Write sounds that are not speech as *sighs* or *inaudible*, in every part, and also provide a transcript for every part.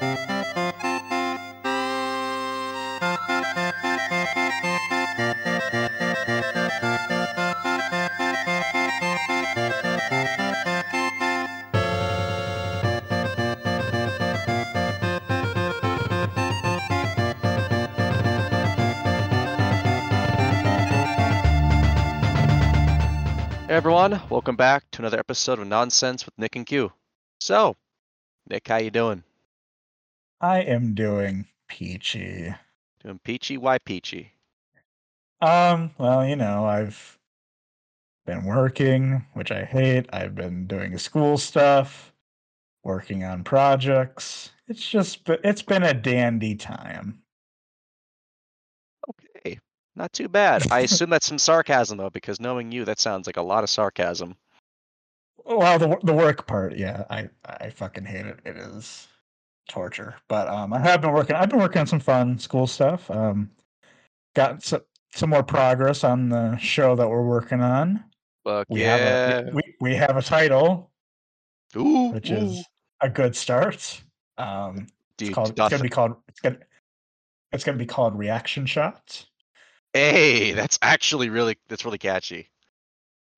Hey everyone, welcome back to another episode of Nonsense with Nick and Q. So, Nick, how you doing? I am doing peachy. Doing peachy? Why peachy? Um, well, you know, I've been working, which I hate. I've been doing school stuff, working on projects. It's just it's been a dandy time. Okay, not too bad. I *laughs* assume that's some sarcasm though, because knowing you, that sounds like a lot of sarcasm. Well, the the work part, yeah, I I fucking hate it. It is torture. But um, I have been working. I've been working on some fun school stuff. Um, got some some more progress on the show that we're working on. Fuck We yeah! have a we, we have a title, ooh, which ooh. is a good start. Um, Dude, it's called. It's gonna be called. It's gonna. It's gonna be called Reaction Shots. Hey, that's actually really that's really catchy.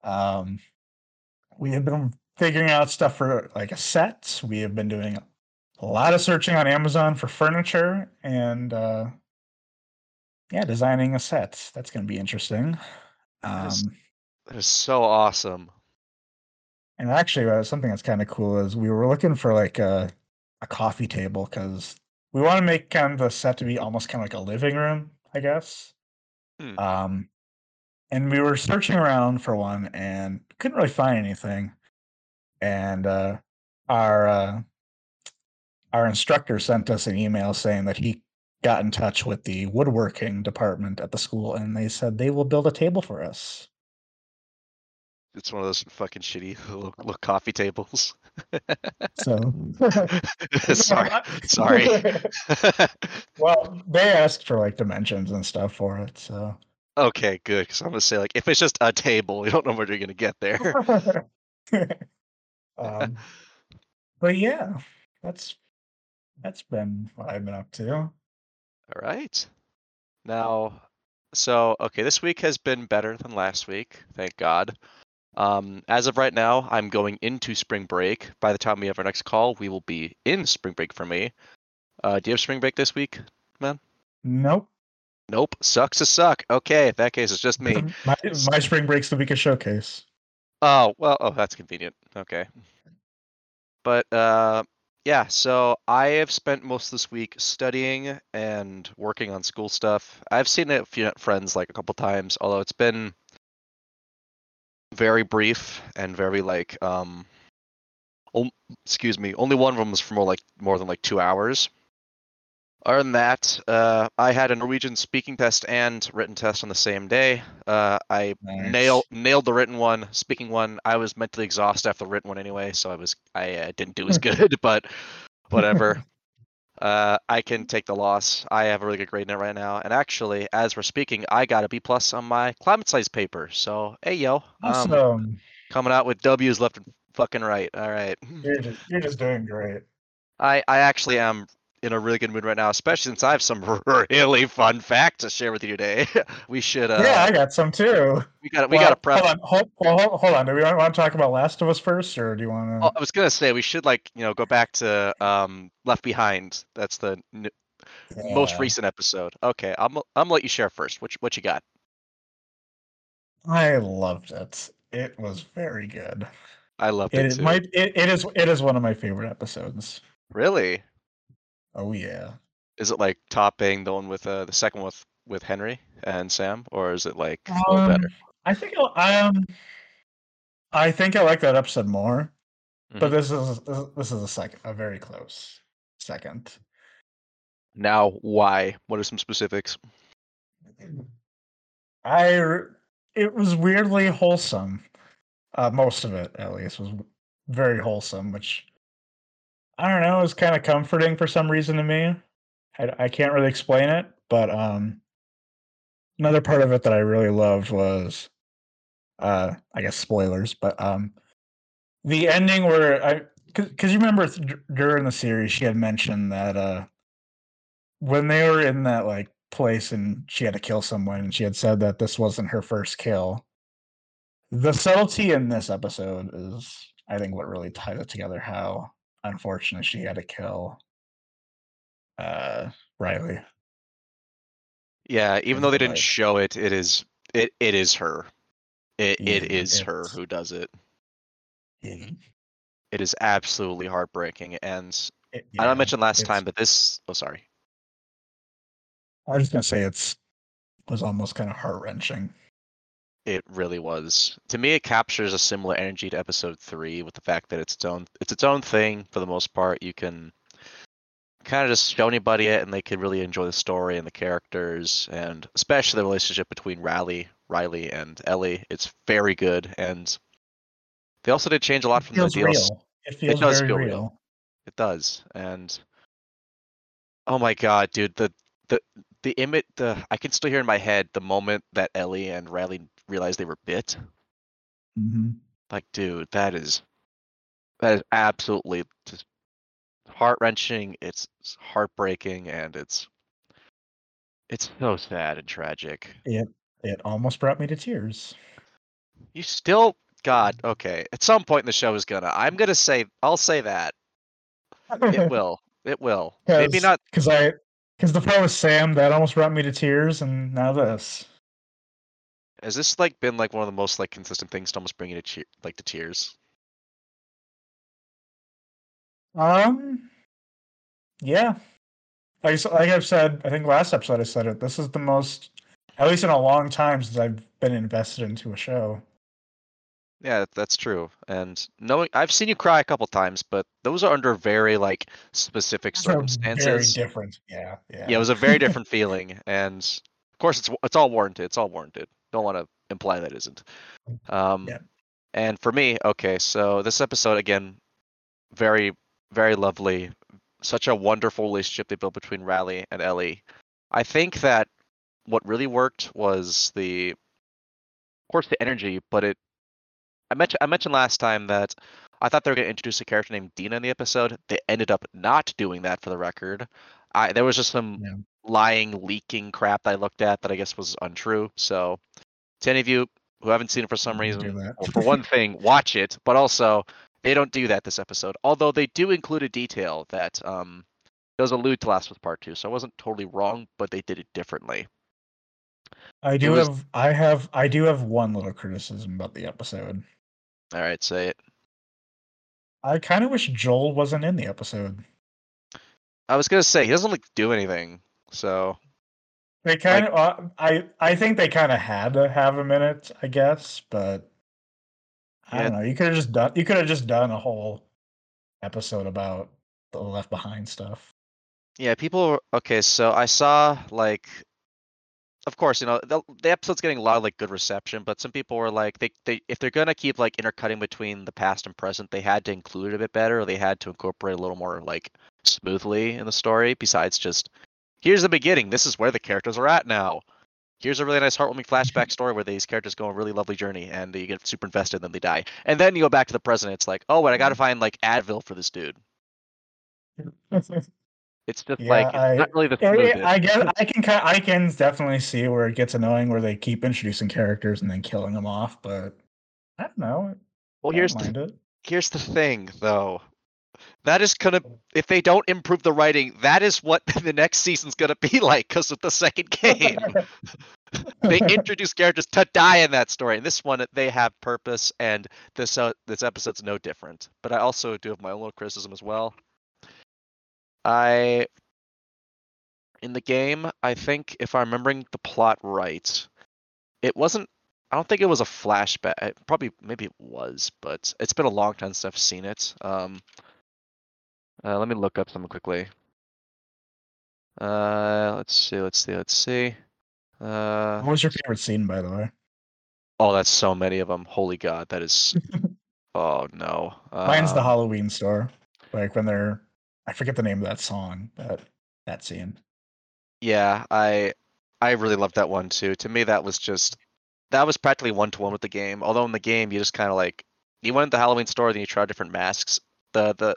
Um, we have been figuring out stuff for like a set. We have been doing a lot of searching on Amazon for furniture and uh, yeah, designing a set. That's gonna be interesting. That is- Um, That is so awesome. and actually, uh, something that's kind of cool is we were looking for like a a coffee table because we want to make kind of the set to be almost kind of like a living room, I guess. Hmm. Um, and we were searching around for one and couldn't really find anything. And uh, our uh, our instructor sent us an email saying that he got in touch with the woodworking department at the school, and they said they will build a table for us. It's one of those fucking shitty *laughs* little, little coffee tables. So *laughs* sorry, *laughs* sorry. well, they asked for like dimensions and stuff for it, so. okay, good. Because I'm gonna say like if it's just a table, you don't know where you're gonna get there. um, but yeah, that's that's been what I've been up to. All right. Now, so okay, this week has been better than last week, thank God. Um, as of right now, I'm going into spring break. By the time we have our next call, we will be in spring break for me. Uh, do you have spring break this week? Man? Nope. Nope. Sucks to suck. Okay, in that case, it's just me. *laughs* My, my spring break's the week of showcase. Oh, well, oh, that's convenient. Okay. But uh yeah, so I have spent most of this week studying and working on school stuff. I've seen a few friends like a couple times, although it's been very brief and very like um excuse me, only one of them was for more like more than like 2 hours. Other than that, uh, I had a Norwegian speaking test and written test on the same day. Uh, I Nice. nailed nailed the written one. Speaking one, I was mentally exhausted after the written one anyway, so I was I uh, didn't do as *laughs* good, but whatever. *laughs* uh, I can take the loss. I have a really good grade in it right now, and actually, as we're speaking, I got a B plus on my climate size paper. So hey yo, um, Awesome. coming out with W's left and fucking right. All right. You're just you're just doing great. I I actually am in a really good mood right now, especially since I have some *laughs* really fun facts to share with you today. *laughs* we should uh yeah, I got some too. we got we Well, got to prep. Hold on, hold, well, hold, hold on. Do we want, to talk about Last of Us first, or do you want to? Oh, I was gonna say we should like you know go back to um Left Behind. That's the n- most recent episode. Okay, I'm I'm gonna let you share first. What you- what you got? I loved it. It was very good. I loved It it, my it, it is it is one of my favorite episodes. Really? Oh yeah. Is it like topping the one with uh, the second with with Henry and Sam, or is it like a little better? Um, I think I um I think I like that episode more, but Mhm. this is this, this is a second a very close second. Now, why? What are some specifics? I it was weirdly wholesome. Uh, most of it, at least, was very wholesome, which I don't know It was kind of comforting for some reason to me. I, I can't really explain it, but um, another part of it that I really loved was, uh, I guess spoilers, but um, the ending where I because you remember th- during the series she had mentioned that uh when they were in that like place and she had to kill someone and she had said that this wasn't her first kill the subtlety in this episode is i think what really ties it together how unfortunate she had to kill uh riley Yeah, even though it they didn't show it, it is it it is her. It it Yeah, is her who does it. it, It is absolutely heartbreaking. And I yeah, I mentioned last time, but this oh sorry. i was just gonna say it's was almost kind of heart-wrenching It really was. To me, it captures a similar energy to episode three, with the fact that it's its own it's its own thing for the most part. You can kind of just show anybody it, and they can really enjoy the story and the characters, and especially the relationship between Riley, Riley, and Ellie. It's very good, and they also did change a lot it from the DLC. real it feels does very feel real, real. It does, and oh my god, dude, the the the image, the I can still hear in my head the moment that Ellie and Riley realized they were bit. Mhm. Like, dude, that is that is absolutely just heart wrenching. It's heartbreaking, and it's it's so sad and tragic. it almost brought me to tears You still, God, okay. At some point in the show is gonna. I'm gonna say, I'll say that it *laughs* will. It will. Maybe not. because I because the part with Sam that almost brought me to tears, and now this. Has this like been like one of the most like consistent things to almost bring you to cheer, like to tears? Um, yeah, like, like I've said, I think last episode I said it. This is the most, at least in a long time, since I've been invested into a show. Yeah, that's true. And knowing, I've seen you cry a couple times, but those are under very like specific are Very circumstances. different. Yeah, yeah. Yeah, it was a very different feeling, and of course, it's it's all warranted. It's all warranted. Don't want to imply that isn't. Um, Yeah. And for me, okay, so this episode again, very very lovely. Such a wonderful relationship they built between Riley and Ellie. I think that what really worked was the, of course, the energy, but it. I mentioned I mentioned last time that I thought they were going to introduce a character named Dina in the episode. They ended up not doing that for the record. I there was just some Yeah. Lying, leaking crap that I looked at that I guess was untrue. So, to any of you who haven't seen it for some reason, well, for one thing, watch it. But also, they don't do that this episode. Although they do include a detail that um, does allude to Last of Us Part Two. So I wasn't totally wrong, but they did it differently. I do was- have, I have, I do have one little criticism about the episode. All right, say it. I kind of wish Joel wasn't in the episode. I was gonna say he doesn't like do anything. So They kind of, uh, I, I think they kind of had to have him in it, I guess, but I Yeah. don't know. You could have just done, you could have just done a whole episode about the Left Behind stuff. Yeah, people. Okay, so I saw like, of course, you know the, the episode's getting a lot of like good reception, but some people were like, they they if they're gonna keep like intercutting between the past and present, they had to include it a bit better, or they had to incorporate a little more like smoothly in the story. Besides just, here's the beginning. This is where the characters are at now. Here's a really nice heartwarming flashback *laughs* story where these characters go on a really lovely journey, and you get super invested, and then they die, and then you go back to the present. It's like, oh, but I gotta find like Advil for this dude. *laughs* It's just Yeah, like it's I- not really the Yeah, smoothest. I guess I can I can definitely see where it gets annoying where they keep introducing characters and then killing them off, but I don't know. Well, I here's don't the it. here's the thing though. That is gonna if they don't improve the writing, that is what *laughs* the next season's gonna be *laughs* like because of the second *laughs* game. they introduce characters to die in that story. And this one they have purpose and this uh, this episode's no different. But I also do have my own little criticism as well. I in the game, I think if I'm remembering the plot right, it wasn't I don't think it was a flashback. it Probably, maybe it was, but it's been a long time since I've seen it. Um, uh, let me look up something quickly. Uh, let's see, let's see, let's see. Uh, What was your favorite scene, by the way? oh, that's so many of them. Holy God, that is. *laughs* oh no. Mine's the Um, Halloween store. Like when they're I forget the name of that song, but that scene. Yeah, I I really loved that one too. To me, that was just that was practically one to one with the game. Although in the game, you just kind of like you went to the Halloween store, then you tried different masks. the the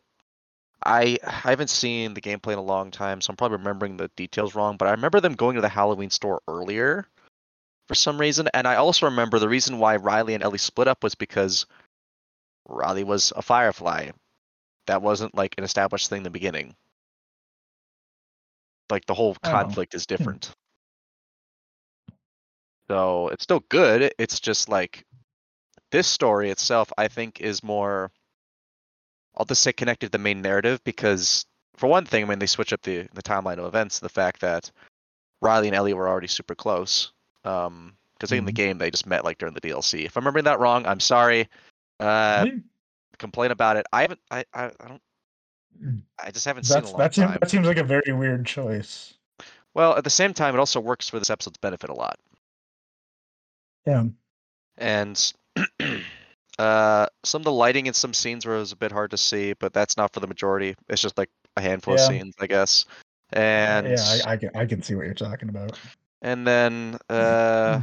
I I haven't seen the gameplay in a long time, so I'm probably remembering the details wrong. But I remember them going to the Halloween store earlier for some reason, and I also remember the reason why Riley and Ellie split up was because Riley was a Firefly. That wasn't like an established thing in the beginning. Like the whole Oh. conflict is hmm. different. So it's still good. It's just like this story itself, I think, is more. I'll just say connected to the main narrative because, for one thing, I mean they switch up the the timeline of events. The fact that Riley and Ellie were already super close. Um, because in the Mhm. game they just met like during the DLC. If I'm remembering that wrong, I'm sorry. Uh, Hmm. complain about it. I haven't. I. I, I don't. I just haven't seen That's a that seems time. that seems like a very weird choice. Well, at the same time, it also works for this episode's benefit a lot. Yeah. and *clears throat* uh, some of the lighting in some scenes was a bit hard to see, but that's not for the majority. It's just like a handful Yeah. of scenes, I guess. And yeah, I, I can I can see what you're talking about. and then uh,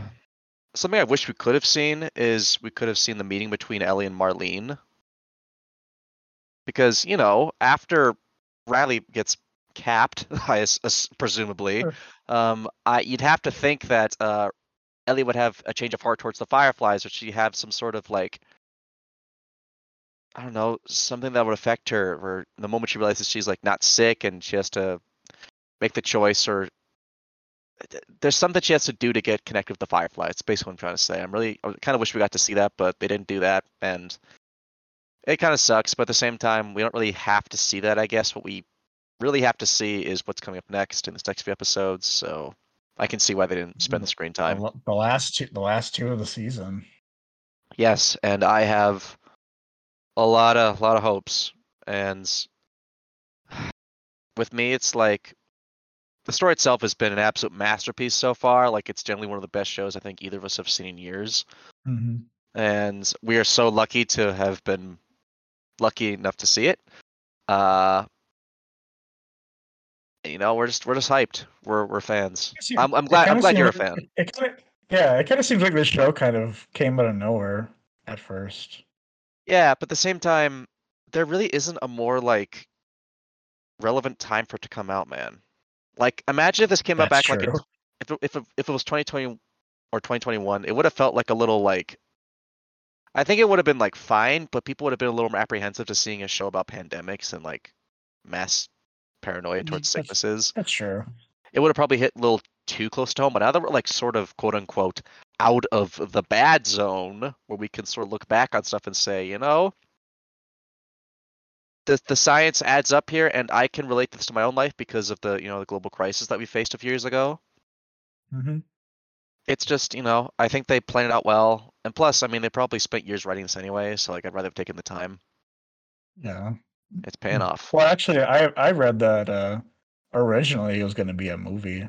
something I wish we could have seen is we could have seen the meeting between Ellie and Marlene, because you know after Riley gets capped, *laughs* I presumably, Sure. um, I, you'd have to think that uh, Ellie would have a change of heart towards the Fireflies, or she'd have some sort of like, I don't know, something that would affect her. Or the moment she realizes she's like not sick and she has to make the choice, or there's something she has to do to get connected with the Firefly. It's basically what I'm trying to say. I'm really, I kind of wish we got to see that, but they didn't do that, and it kind of sucks. But at the same time, we don't really have to see that. I guess what we really have to see is what's coming up next in this next few episodes. So I can see why they didn't spend the mm-hmm. screen time. the last two the last two of the season. Yes, and I have a lot of lot of hopes, and *sighs* with me, it's like the story itself has been an absolute masterpiece so far. Like it's generally one of the best shows I think either of us have seen in years, hmm and we are so lucky to have been lucky enough to see it. Uh, you know, we're just we're just hyped. We're we're fans. I'm I'm glad I'm glad you're a fan. It, it kinda, yeah, it kind of seems like this show kind of came out of nowhere at first. Yeah, but at the same time, there really isn't a more like relevant time for it to come out, man. Like, imagine if this came out That's back like in, if it, if it, if it was 2020 or 2021, it would have felt like a little like. I think it would have been like fine, but people would have been a little more apprehensive to seeing a show about pandemics and like mass paranoia towards that's- sicknesses. That's true. It would have probably hit a little too close to home. But now that we're like sort of quote unquote out of the bad zone, where we can sort of look back on stuff and say, you know, the the science adds up here, and I can relate this to my own life because of the you know the global crisis that we faced a few years ago. hmm It's just you know I think they planned it out well, and plus I mean they probably spent years writing this anyway, so like I'd rather have taken the time. Yeah. It's paying Mm. off. Well, actually, I I read that uh, originally it was going to be a movie.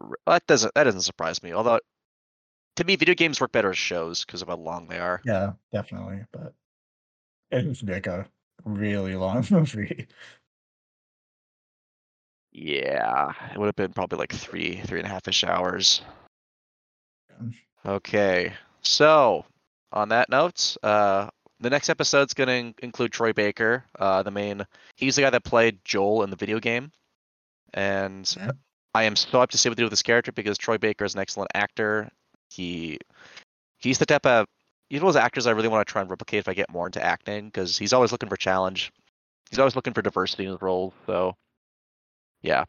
R- That doesn't that doesn't surprise me. Although to me, video games work better as shows because of how long they are. Yeah, definitely. But it was like a really long *laughs* movie. Yeah, it would have been probably like three, three and a half ish hours. Okay, so on that note, uh, the next episode's gonna in- include Troy Baker, uh, the main. He's the guy that played Joel in the video game, and Yeah. I am so up to see what they do with this character because Troy Baker is an excellent actor. He he's the type of he's one of those actors I really want to try and replicate if I get more into acting because he's always looking for challenge. He's always looking for diversity in his roles. So yeah,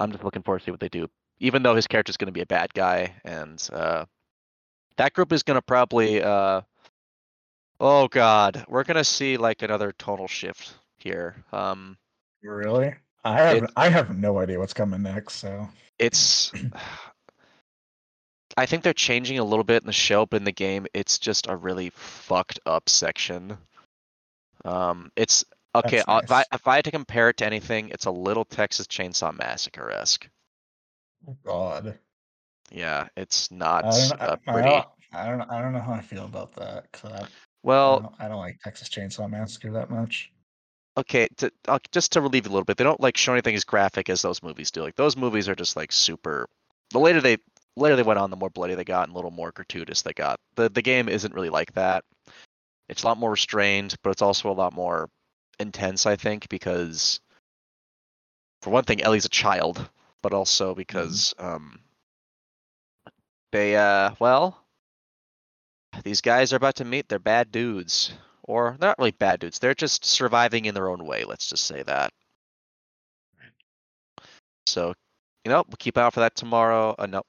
I'm just looking forward to see what they do. Even though his character is going to be a bad guy, and uh, that group is going to probably uh, oh god, we're going to see like another tonal shift here. Um, Really? I have It- I have no idea what's coming next. So it's *sighs* I think they're changing a little bit in the show, but in the game, it's just a really fucked up section. Um, it's okay. That's uh, If I if I had to compare it to anything, it's a little Texas Chainsaw Massacre esque. oh God, Yeah, it's I not don't, uh, I, I pretty. don't I don't I don't know how I feel about that. I, I, Well, don't, I don't like Texas Chainsaw Massacre that much. Okay, to, uh, just to relieve you a little bit, they don't like show anything as graphic as those movies do. Like those movies are just like super. The later they later they went on, the more bloody they got and a little more gratuitous they got. The the game isn't really like that. It's a lot more restrained, but it's also a lot more intense, I think, because for one thing, Ellie's a child, but also because um, they, uh, well, these guys are about to meet their bad dudes. Or they're not really bad dudes. They're just surviving in their own way. Let's just say that. So, you know, we'll keep out for that tomorrow. Uh, no,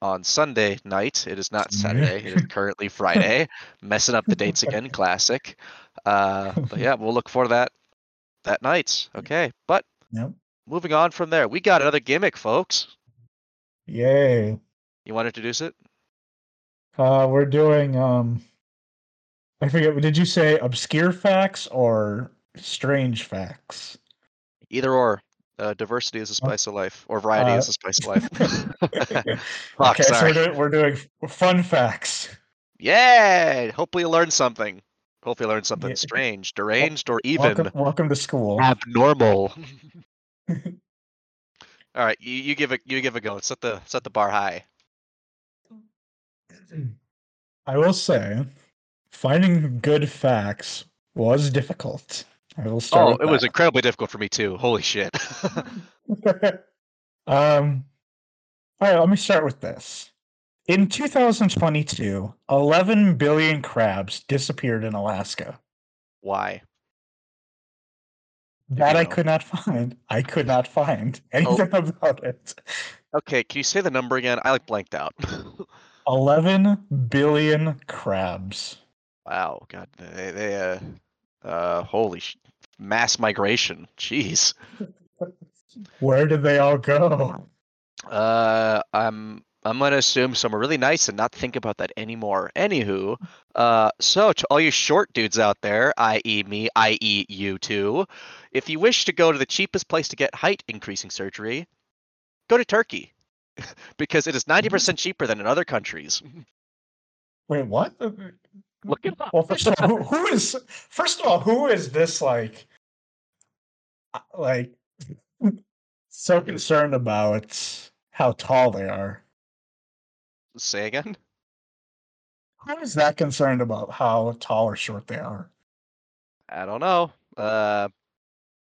on Sunday night. It is not Saturday. it is currently *laughs* Friday. Messing up the *laughs* dates again. Classic. Uh, *laughs* but yeah, we'll look for that that night. Okay, but Yep. moving on from there, we got another gimmick, folks. Yay. You want to introduce it? Uh, we're doing um I forget did you say obscure facts or strange facts? Either or. Uh, diversity is a spice of life, or variety Uh, is a spice of life. *laughs* *laughs* *laughs* okay, so we're doing, we're doing fun facts. Yeah. Hopefully, you learn something. Hopefully, you learn something Yeah. strange, deranged, or even Welcome, welcome to school. abnormal. All right, you, you give it. You give a go. Set the set the bar high. I will say, finding good facts was difficult. I will start. Oh, it was incredibly difficult for me too. Holy shit. *laughs* *laughs* um, all right, let me start with this. In 2022, 11 billion crabs disappeared in Alaska. Why? That I know. could not find. I could not find *laughs* Oh. anything about it. Okay, can you say the number again? I like blanked out. 11 billion crabs. Wow, God, they they uh uh holy sh- mass migration. Jeez. *laughs* Where did they all go? Uh, I'm I'm gonna assume somewhere really nice and not think about that anymore. Anywho, uh, so to all you short dudes out there, i.e. me, i.e. you too, if you wish to go to the cheapest place to get height increasing surgery, go to Turkey, *laughs* because it is ninety percent *laughs* cheaper than in other countries. Wait, what? Look it up. Well, first of all, who, who is first of all, who is this like uh, like so concerned about how tall they are? Say again. Who is that concerned about how tall or short they are? I don't know. Uh,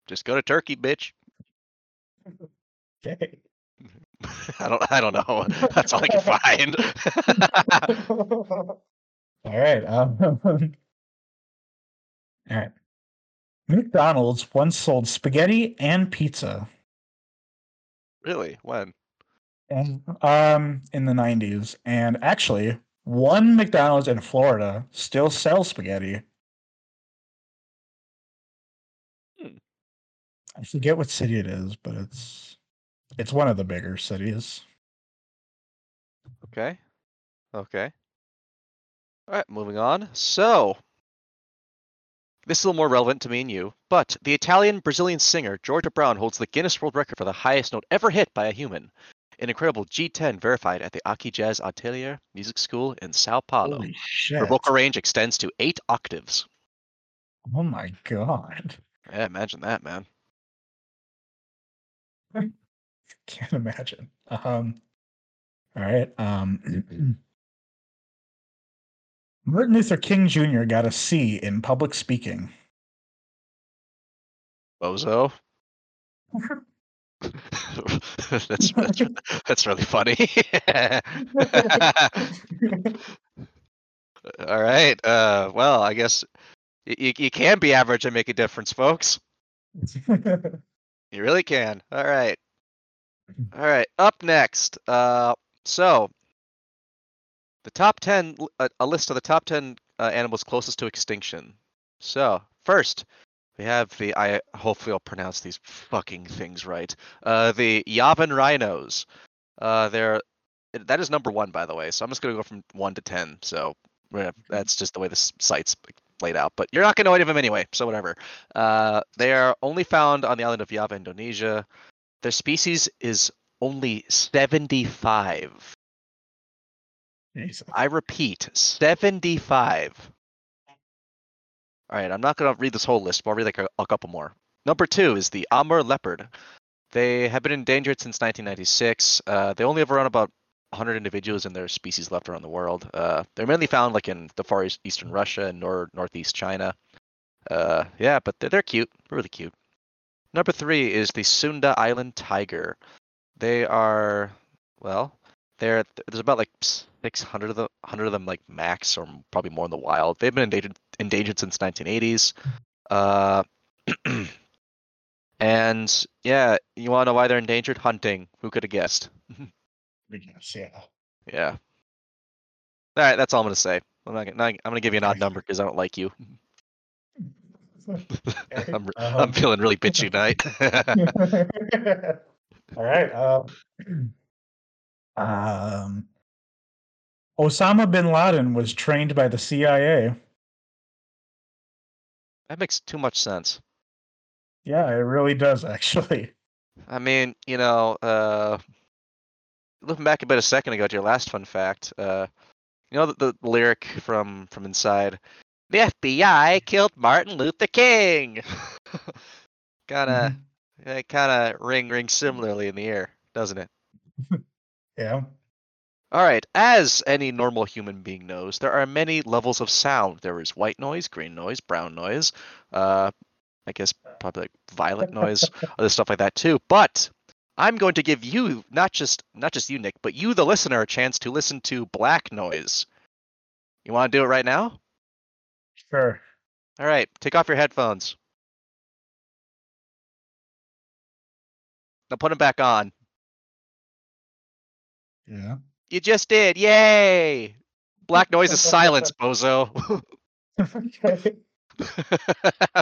just go to Turkey, bitch. Okay. *laughs* I don't. I don't know. That's all I can find. *laughs* *laughs* all right. Um, *laughs* all right. McDonald's once sold spaghetti and pizza, really? When? and um, in the '90s, and actually, one McDonald's in Florida still sells spaghetti. Hmm. I forget what city it is, but it's it's one of the bigger cities. Okay. Okay. All right, moving on. So, this is a little more relevant to me and you, but the Italian Brazilian singer Georgia Brown holds the Guinness World Record for the highest note ever hit by a human. An incredible G10 verified at the Aki Jazz Atelier Music School in Sao Paulo. Her vocal range extends to eight octaves. Oh my god! Yeah, imagine that, man. I *laughs* Can't imagine. Um, all right. Um, *clears throat* Martin Luther King Jr. got a C in public speaking. Bozo. *laughs* that's, that's *laughs* that's really funny. *laughs* All right. Uh, well, I guess you you can be average and make a difference, folks. You really can. All right. All right. Up next. Uh, so the top ten—a list of the top ten uh, animals closest to extinction. So first, we have the. I hopefully I'll pronounce these fucking things right. Uh, the Javan rhinos. Uh, they're that is number one, by the way. So I'm just gonna go from one to ten. So we're gonna- that's just the way this site's laid out. But you're not gonna know any of them anyway. So whatever. Uh, they are only found on the island of Java, Indonesia. Their species is only 75. I repeat, 75. All right, I'm not going to read this whole list, but I'll read like a, a couple more. Number two is the Amur leopard. They have been endangered since 1996. Uh, they only live around about 100 individuals in their species left around the world. Uh, they're mainly found like in the far east, eastern Russia and nor- northeast China. Uh, yeah, but they're, they're cute, really cute. Number three is the Sunda Island tiger. They are, well, they're there's about like 600 of them, 100 of them like max, or probably more in the wild. They've been endangered endangered since 1980s. Uh, *clears throat* and yeah, you want to know why they're endangered? Hunting. Who could have guessed? *laughs* Yes, yeah. Yeah. All right, that's all I'm gonna say. I'm not. gonna- I'm gonna give you an odd number because I don't like you. *laughs* *laughs* I'm, I'm um, feeling really bitchy tonight. All right. Um, *clears throat* um, Osama bin Laden was trained by the CIA. that makes too much sense. Yeah, it really does, *laughs* actually. I mean, you know, uh, looking back a bit a second ago to your last fun fact, uh, you know the, the lyric from from inside, the FBI killed Martin Luther King. kind of, Mhm. it kind of ring ring similarly in the air, doesn't it? *laughs* Yeah. All right, as any normal human being knows, there are many levels of sound. There is white noise, green noise, brown noise, uh, I guess probably like violet *laughs* noise, other stuff like that too. But I'm going to give you not just not just you, Nick, but you, the listener, a chance to listen to black noise. You want to do it right now? Sure. All right, take off your headphones. Now put them back on. Yeah. You just did. Yay! Black *laughs* noise is silence, bozo. okay. *laughs*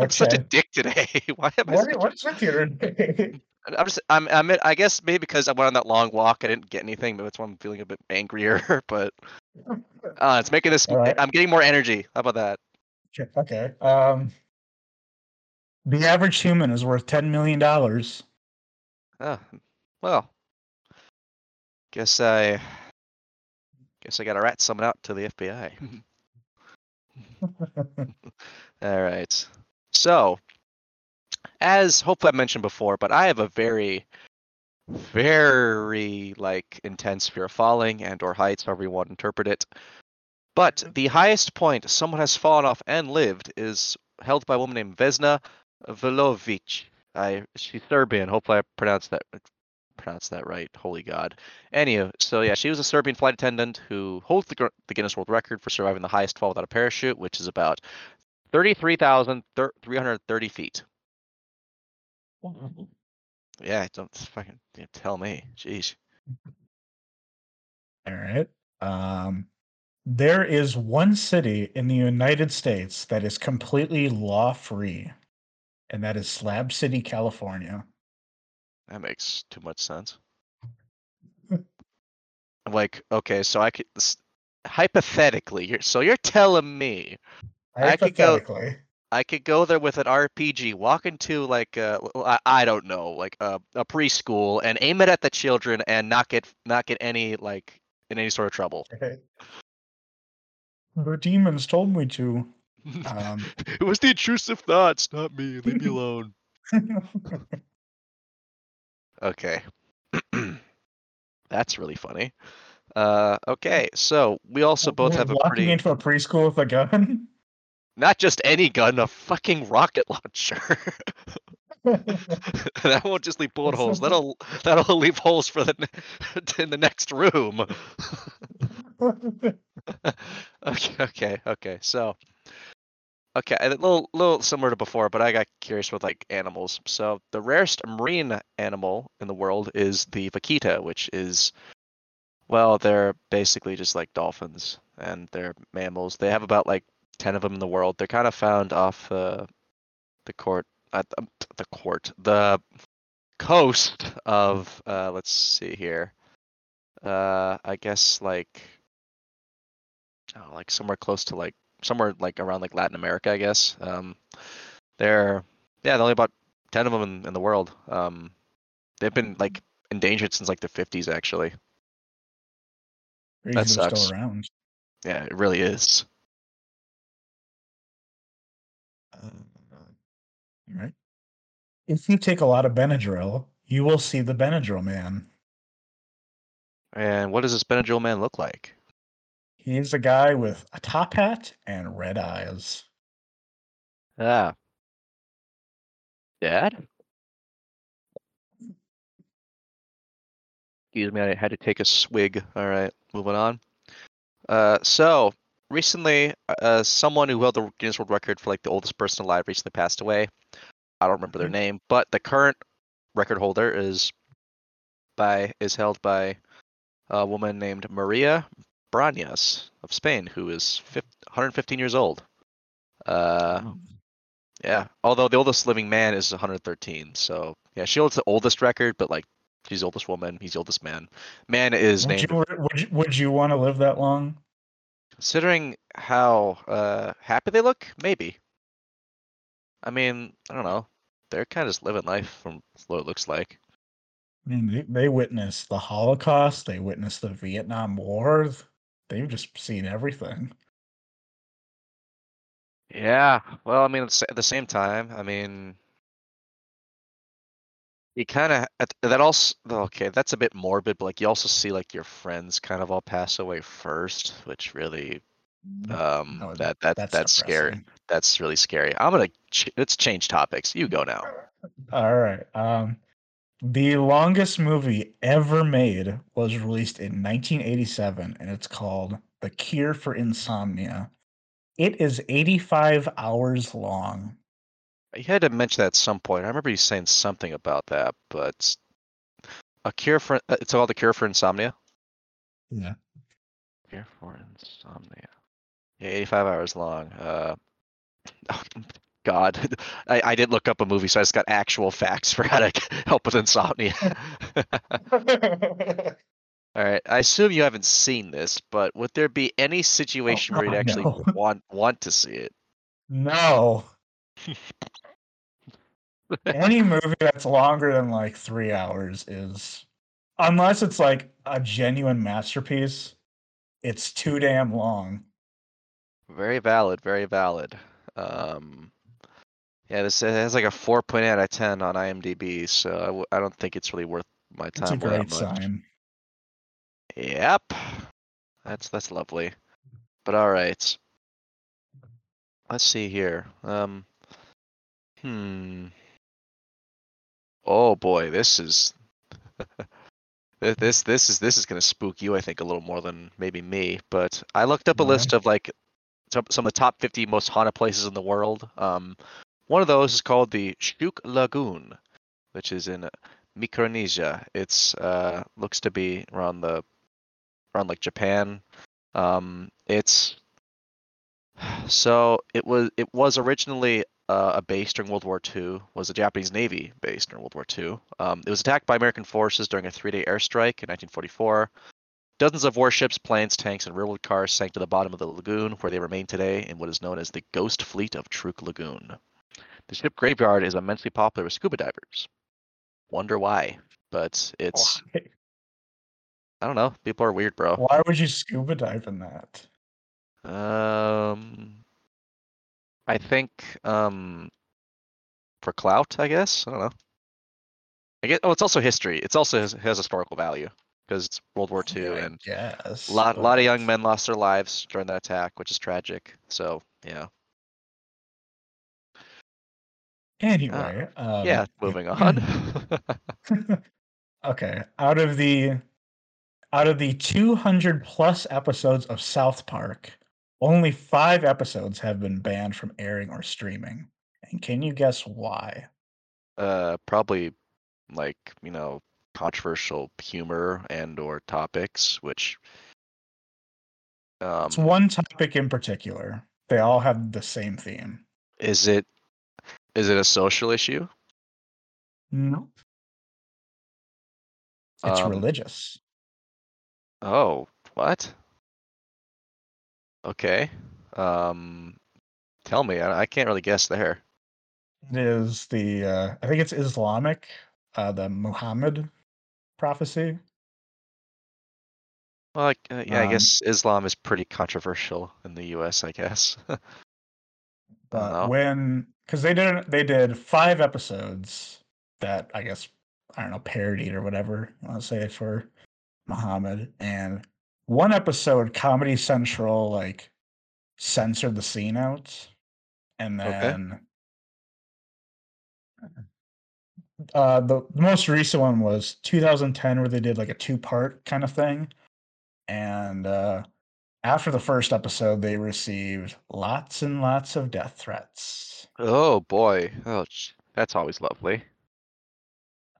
I'm, such a dick today. *laughs* Why am I? What, such- what's with you today? I'm just. I'm. I'm. I guess maybe because I went on that long walk, I didn't get anything. But that's why I'm feeling a bit angrier. But uh, it's making this. Right. I'm getting more energy. How about that? Okay, okay. Um, the average human is worth ten million dollars. Oh, well. Guess I. Guess I gotta rat someone out to the FBI. *laughs* *laughs* All right. So, as hopefully I mentioned before, but I have a very, very like intense fear of falling and or heights, however you want to interpret it. But the highest point someone has fallen off and lived is held by a woman named Vesna Vulovic. I she's Serbian. Hopefully I pronounced that pronounced that right. Holy God. Anywho, so yeah, she was a Serbian flight attendant who holds the, the Guinness World Record for surviving the highest fall without a parachute, which is about 33,330 feet. Yeah, don't fucking tell me. Jeez. All right. Um, there is one city in the United States that is completely law free, and that is Slab City, California. That makes too much sense. *laughs* Like, okay, so I could hypothetically, you're so you're telling me I could go- Hypothetically. I could go there with an RPG, walk into like uh, I, I don't know, like a, a preschool, and aim it at the children and not get not get any like in any sort of trouble. Okay. The demons told me to. *laughs* Um, it was the intrusive thoughts, not me. Leave me *laughs* alone. Okay. *clears throat* That's really funny. Uh, okay, so we also both have a walking pretty into a preschool with a gun. *laughs* not just any gun, a fucking rocket launcher. *laughs* that won't just leave bullet holes. That'll that'll leave holes for the ne- *laughs* in the next room. okay, okay, okay. So, okay, a little little similar to before, but I got curious with like animals. So the rarest marine animal in the world is the vaquita, which is, well, they're basically just like dolphins, and they're mammals. They have about like ten of them in the world. They're kind of found off uh, the court, at the, the court, the coast of. Uh, let's see here. Uh, I guess like oh, like somewhere close to like somewhere like around like Latin America, I guess. Um, they're yeah, they're only about ten of them in, in the world. Um, they've been like endangered since like the fifties, actually. That sucks. Still around. Yeah, it really is. Uh, right. If you take a lot of Benadryl, you will see the Benadryl man. And what does this Benadryl man look like? He's a guy with a top hat and red eyes. Ah. Dad? Excuse me, I had to take a swig. All right, moving on. Uh, so recently, uh, someone who held the Guinness World Record for like the oldest person alive recently passed away. I don't remember their name, but the current record holder is by is held by a woman named Maria Branyas of Spain, who is 50, 115 years old. Uh, Oh. yeah. Although the oldest living man is 113, so yeah, she holds the oldest record, but like she's the oldest woman, he's the oldest man. Man is Would named you, would you would you want to live that long? considering how uh happy they look, maybe. I mean, I don't know. They're kind of just living life from what it looks like. I mean, they, they witnessed the Holocaust. They witnessed the Vietnam War. They've just seen everything. Yeah. Well, I mean, at the same time, I mean, you kind of that also okay. That's a bit morbid, but like you also see like your friends kind of all pass away first, which really um No, that that That's that's scary. That's really scary. I'm gonna ch- let's change topics. You go now. All right. Um, the longest movie ever made was released in 1987, and it's called The Cure for Insomnia. It is 85 hours long. You had to mention that at some point. I remember you saying something about that, but a cure for uh, it's called the cure for insomnia. Yeah. Cure for insomnia. Yeah, 85 hours long. Uh, *laughs* God, *laughs* I, I didn't look up a movie, so I just got actual facts *laughs* for how to help with insomnia. *laughs* All right, I assume you haven't seen this, but would there be any situation where you'd actually no. want want to see it? no. Any movie that's longer than like three hours is, unless it's like a genuine masterpiece, it's too damn long. Very valid, very valid. Um, yeah, this it has like a 4.8 out of 10 on IMDb, so I, w- I don't think it's really worth my time. It's a great sign. Yep, that's that's lovely. But all right, let's see here. Um, hmm. Oh boy, this is *laughs* th- this this is this is gonna spook you, I think, a little more than maybe me. But I looked up a Why? list of like some some of the top 50 most haunted places in the world. Um, one of those is called the Chuuk Lagoon, which is in Micronesia. It's uh looks to be around the around like Japan. Um, it's *sighs* so it was it was originally uh, a base during World War II. Was a Japanese Navy base during World War II. Um, it was attacked by American forces during a three-day airstrike in 1944. Dozens of warships, planes, tanks, and railroad cars sank to the bottom of the lagoon, where they remain today in what is known as the Ghost Fleet of Truk Lagoon. The ship graveyard is immensely popular with scuba divers. Wonder why? But it's Why? *laughs* I don't know. People are weird, bro. Why would you scuba dive in that? Um, I think um, for clout, I guess. I don't know. I guess. Oh, it's also history. It's also has, has historical value because it's World War II, Yeah, and a lot, lot of young men lost their lives during that attack, which is tragic. So yeah, Anyway, um, yeah. *laughs* Moving on. *laughs* okay, out of the out of the 200 plus episodes of South Park, only 5 episodes have been banned from airing or streaming. And can you guess why? uh, probably like you know controversial humor and or topics, which um, It's one topic in particular. They all have the same theme. is it is it a social issue? No. It's Um, religious. Oh, what? Okay. Um, tell me. I, I can't really guess there. It is the uh, I think it's Islamic, uh, the Muhammad prophecy. Well, uh, yeah, I Um, guess Islam is pretty controversial in the U.S. I guess. *laughs* But when because they did they did five episodes that I guess I don't know parodied or whatever you want to say for Muhammad, and one episode, Comedy Central like censored the scene out, and Okay. then uh, the, the most recent one was 2010, where they did like a two part kind of thing, and uh, after the first episode, they received lots and lots of death threats. Oh boy. Oh, that's always lovely.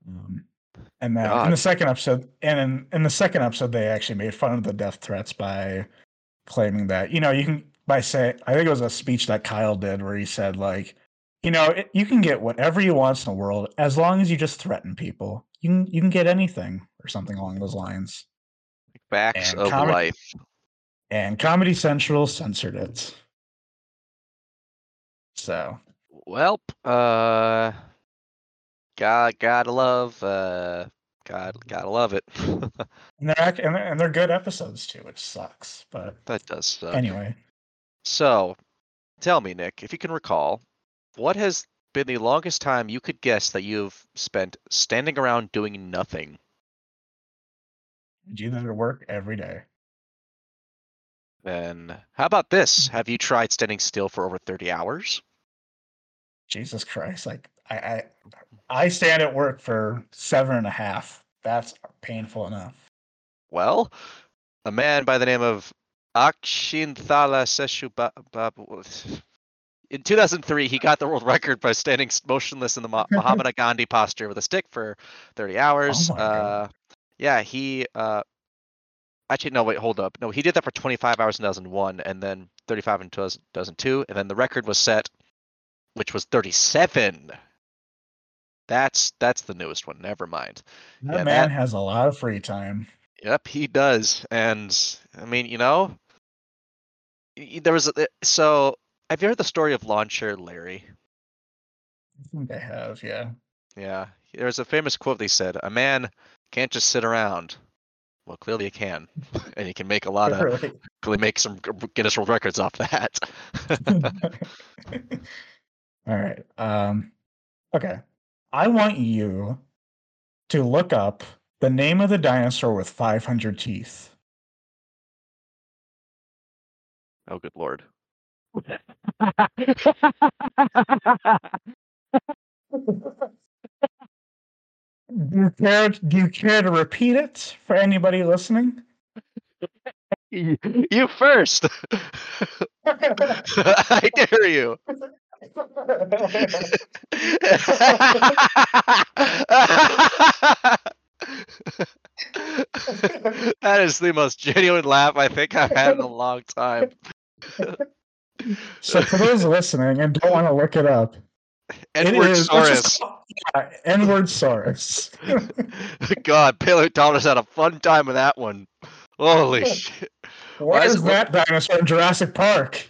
Um, and then in the second episode, and in, in the second episode, they actually made fun of the death threats by claiming that you know you can by saying I think it was a speech that Kyle did where he said like you know it, you can get whatever you want in the world as long as you just threaten people. You can you can get anything or something along those lines. Facts And of comedy- life. And Comedy Central censored it. So Welp. Uh. God, gotta love. Uh. God, gotta love it. *laughs* and they're and they're, and they're good episodes too, which sucks. But that does suck. anyway, So, tell me, Nick, if you can recall, what has been the longest time you could guess that you've spent standing around doing nothing? I do that at work every day. Then, how about this? Have you tried standing still for over 30 hours? Jesus Christ! Like I, I, I stand at work for seven and a half. That's painful enough. Well, a man by the name of Akshinthala Seshu in 2003, he got the world record by standing motionless in the Mahatma *laughs* Gandhi posture with a stick for 30 hours. Oh uh, yeah, he uh, actually no, wait, hold up. No, he did that for 25 hours in 2001, and then 35 in 2002, and then the record was set, which was 37. That's that's the newest one. Never mind. That Yeah, man that- has a lot of free time. Yep, he does. And I mean, you know, there was a, so have you heard the story of Lawn Chair Larry? I think I have, yeah. Yeah, there was a famous quote they said, "A man can't just sit around." Well, clearly you can, *laughs* and you can make a lot of Really. clearly make some g- Guinness World Records off that. *laughs* All right. Um, okay. I want you to look up the name of the dinosaur with 500 teeth. oh, good lord! *laughs* Do you care? Do you care to repeat it for anybody listening? You first. *laughs* I dare you. *laughs* that is the most genuine laugh I think I've had in a long time. so for those listening and don't want to look it up, Edward is Soros. yeah, N-word Saurus. God, paleontologists had a fun time with that one. Holy shit. Why is Where's it- that dinosaur in Jurassic Park?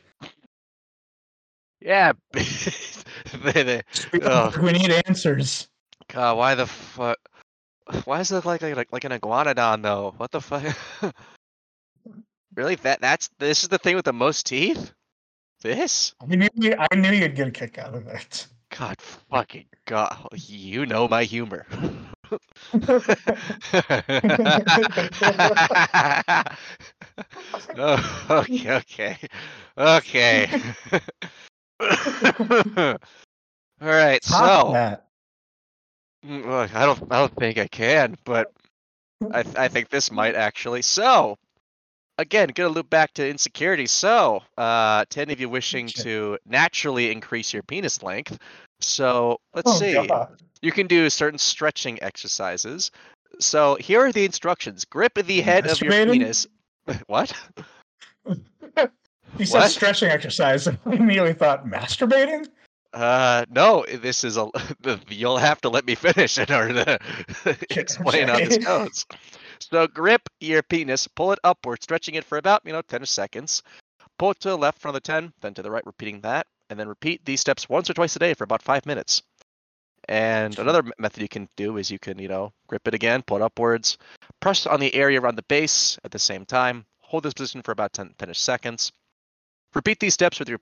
Yeah. *laughs* they, they, Ugh. Oh. we need answers. God, why the fuck? Why does it look like like, like an iguanodon though? What the fuck? *laughs* really? That that's this is the thing with the most teeth? This? I knew, I knew you'd get a kick out of it. God fucking god! You know my humor. *laughs* oh, okay, okay, okay. *laughs* All right, so. that. Mm, I don't, I don't think I can, but I, th- I think this might actually. So, again, gonna loop back to insecurity. So, uh, to any of you wishing to naturally increase your penis length, so let's Oh, see. God. You can do certain stretching exercises. So here are the instructions: grip the head of your penis. *laughs* What? *laughs* You said stretching exercise, and I immediately thought masturbating. Uh, no. This is a. *laughs* You'll have to let me finish in order to explain how this goes. So grip your penis, pull it upward, stretching it for about you know ten seconds. Pull it to the left for another ten, then to the right, repeating that, and then repeat these steps once or twice a day for about five minutes. And another method you can do is you can you know grip it again, pull it upwards, press on the area around the base at the same time. Hold this position for about 10, 10 seconds. Repeat these steps with your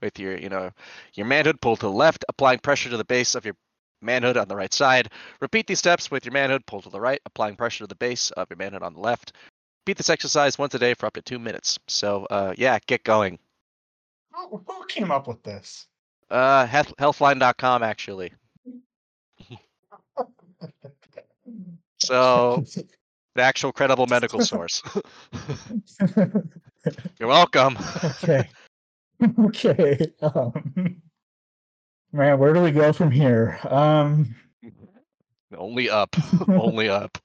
with your you know your manhood pull to the left, applying pressure to the base of your manhood on the right side. Repeat these steps with your manhood pulled to the right, applying pressure to the base of your manhood on the left. Repeat this exercise once a day for up to two minutes. So, uh, yeah, get going. Who who came up with this? Uh, health, healthline.com actually. So, *laughs* the actual credible medical source. *laughs* You're welcome. *laughs* okay. okay. Um, man, where do we go from here? Um, *laughs* Only up. *laughs* Only up.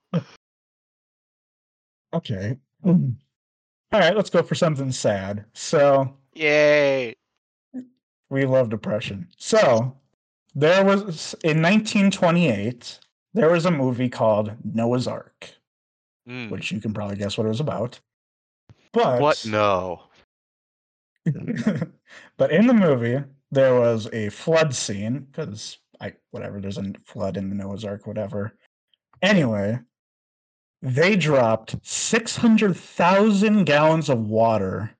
okay. All right, let's go for something sad. So, Yay. we love depression. So, there was in 1928, there was a movie called Noah's Ark, Mm, which you can probably guess what it was about. But What? No. *laughs* but in the movie, there was a flood scene because I whatever there's a flood in the Noah's Ark, whatever. Anyway, they dropped six hundred thousand gallons of water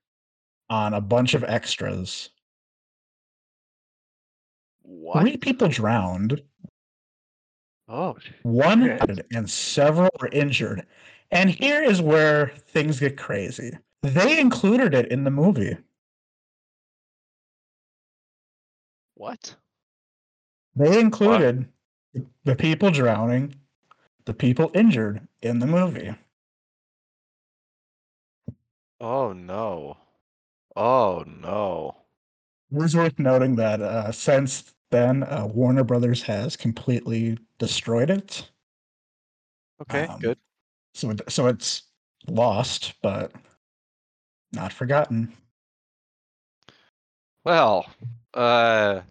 on a bunch of extras. What? Three people drowned, Oh, one shit. and several were injured. And here is where things get crazy. They included it in the movie. What? They included the people drowning, the people injured in the movie. Oh no. Oh no. It is worth noting that uh, since then, uh, Warner Brothers has completely destroyed it. Okay, Um, good. So, it, so it's lost, but not forgotten. Well, uh,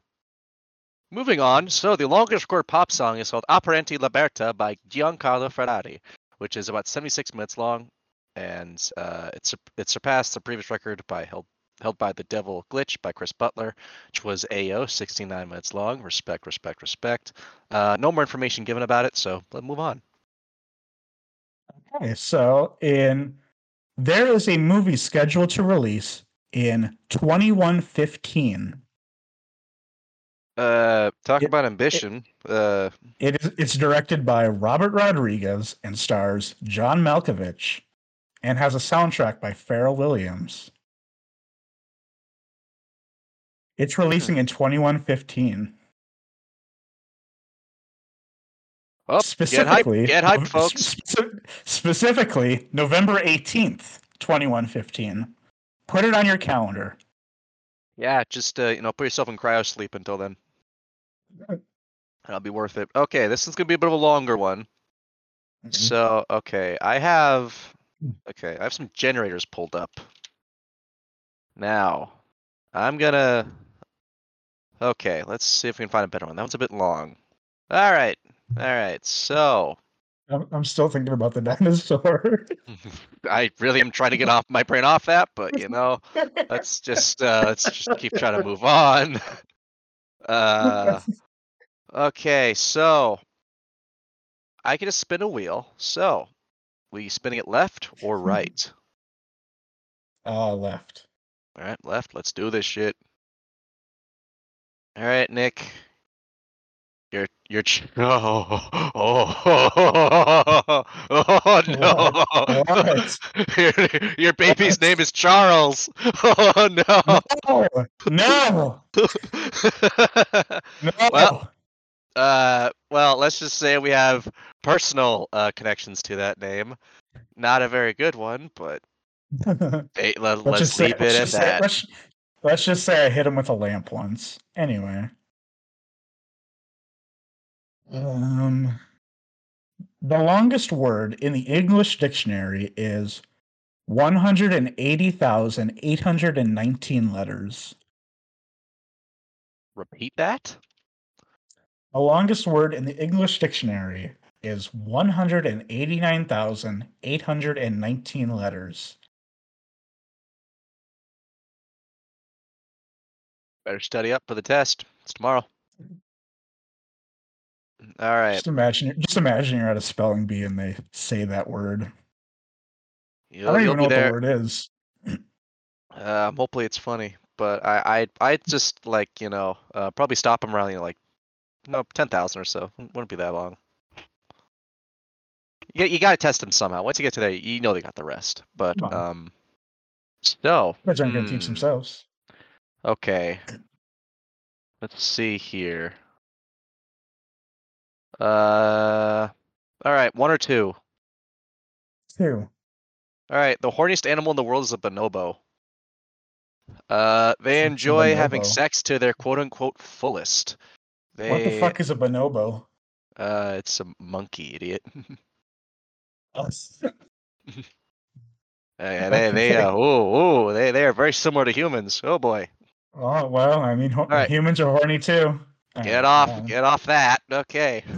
moving on. So the longest recorded pop song is called Apparenti Liberta by Giancarlo Ferrari, which is about 76 minutes long, and uh, it it surpassed the previous record by held held by the Devil Glitch by Chris Butler, which was AO 69 minutes long. Respect, respect, respect. Uh, no more information given about it, so let's move on. Okay, so in there is a movie scheduled to release in 2115. Uh, talk It- about ambition. uh, It is it's directed by Robert Rodriguez and stars John Malkovich and has a soundtrack by Pharrell Williams. It's releasing in 2115. oh, get specifically, get hyped, *laughs* folks. speci- specifically, November 18th, 2115. Put it on your calendar. Yeah, just uh, you know, put yourself in cryo sleep until then. That'll be worth it. Okay, this is gonna be a bit of a longer one. So, okay, I have okay, I have some generators pulled up. Now, I'm gonna Okay, let's see if we can find a better one. That one's a bit long. All right. All right. So, I'm, I'm still thinking about the *laughs* dinosaur. *laughs* I really am trying to get off my brain off that, but you know, let's just uh let's just keep trying to move on. *laughs* Uh okay, so I can just spin a wheel. So, will you spinning it left or *laughs* right? uh, left. All right, left. Let's do this shit. All right, Nick. You're you're ch- *laughs* oh oh *laughs* oh, oh no! What? your, your baby's name is Charles. Oh no! Oh, no, no. Well- Uh, well, let's just say we have personal uh, connections to that name. Not a very good one, but *laughs* hey, let, let's let's just say, leave let's it at just say, that. let's, let's just say I hit him with a lamp once. Anyway. Um, the longest word in the English dictionary is 180,819 letters. Repeat that. The longest word in the English dictionary is 189,819 letters. Better study up for the test. It's tomorrow. All right. Just imagine, just imagine you're at a spelling bee and they say that word. You'll, I don't even know what the word is. Um, hopefully it's funny, but I I I just like you know uh, probably stop them around you know, like no, ten thousand or so. Wouldn't be that long. You, you got to test them somehow. Once you get to there, you know they got the rest. But Come on. um, so aren't going to teach hmm, themselves. Okay. Let's see here. Uh, all right, one or two. Two. All right, the horniest animal in the world is a bonobo. Uh, they enjoy having sex to their quote unquote fullest. They, What the fuck is a bonobo? Uh, it's a monkey, idiot. Us. *laughs* Uh, they, they, *laughs* uh, oh, oh, they, they are very similar to humans. Oh boy, Oh well, I mean, ho- right. humans are horny too. get Uh, off, get off that. Okay. *clears throat*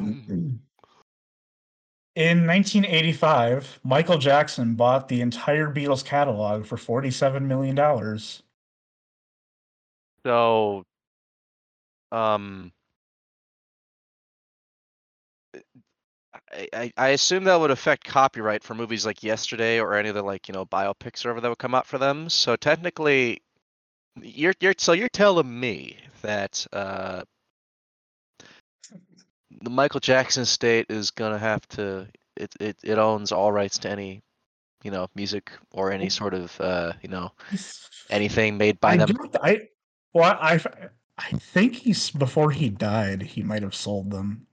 In 1985, Michael Jackson bought the entire Beatles catalog for 47 million dollars. So, um, I, I, assume that would affect copyright for movies like Yesterday or any of the like you know biopics or whatever that would come out for them. So technically, you're you're so you're telling me that uh, the Michael Jackson estate is gonna have to it, it it owns all rights to any you know music or any sort of uh, you know anything made by I them. I well, I I think he's before he died, he might have sold them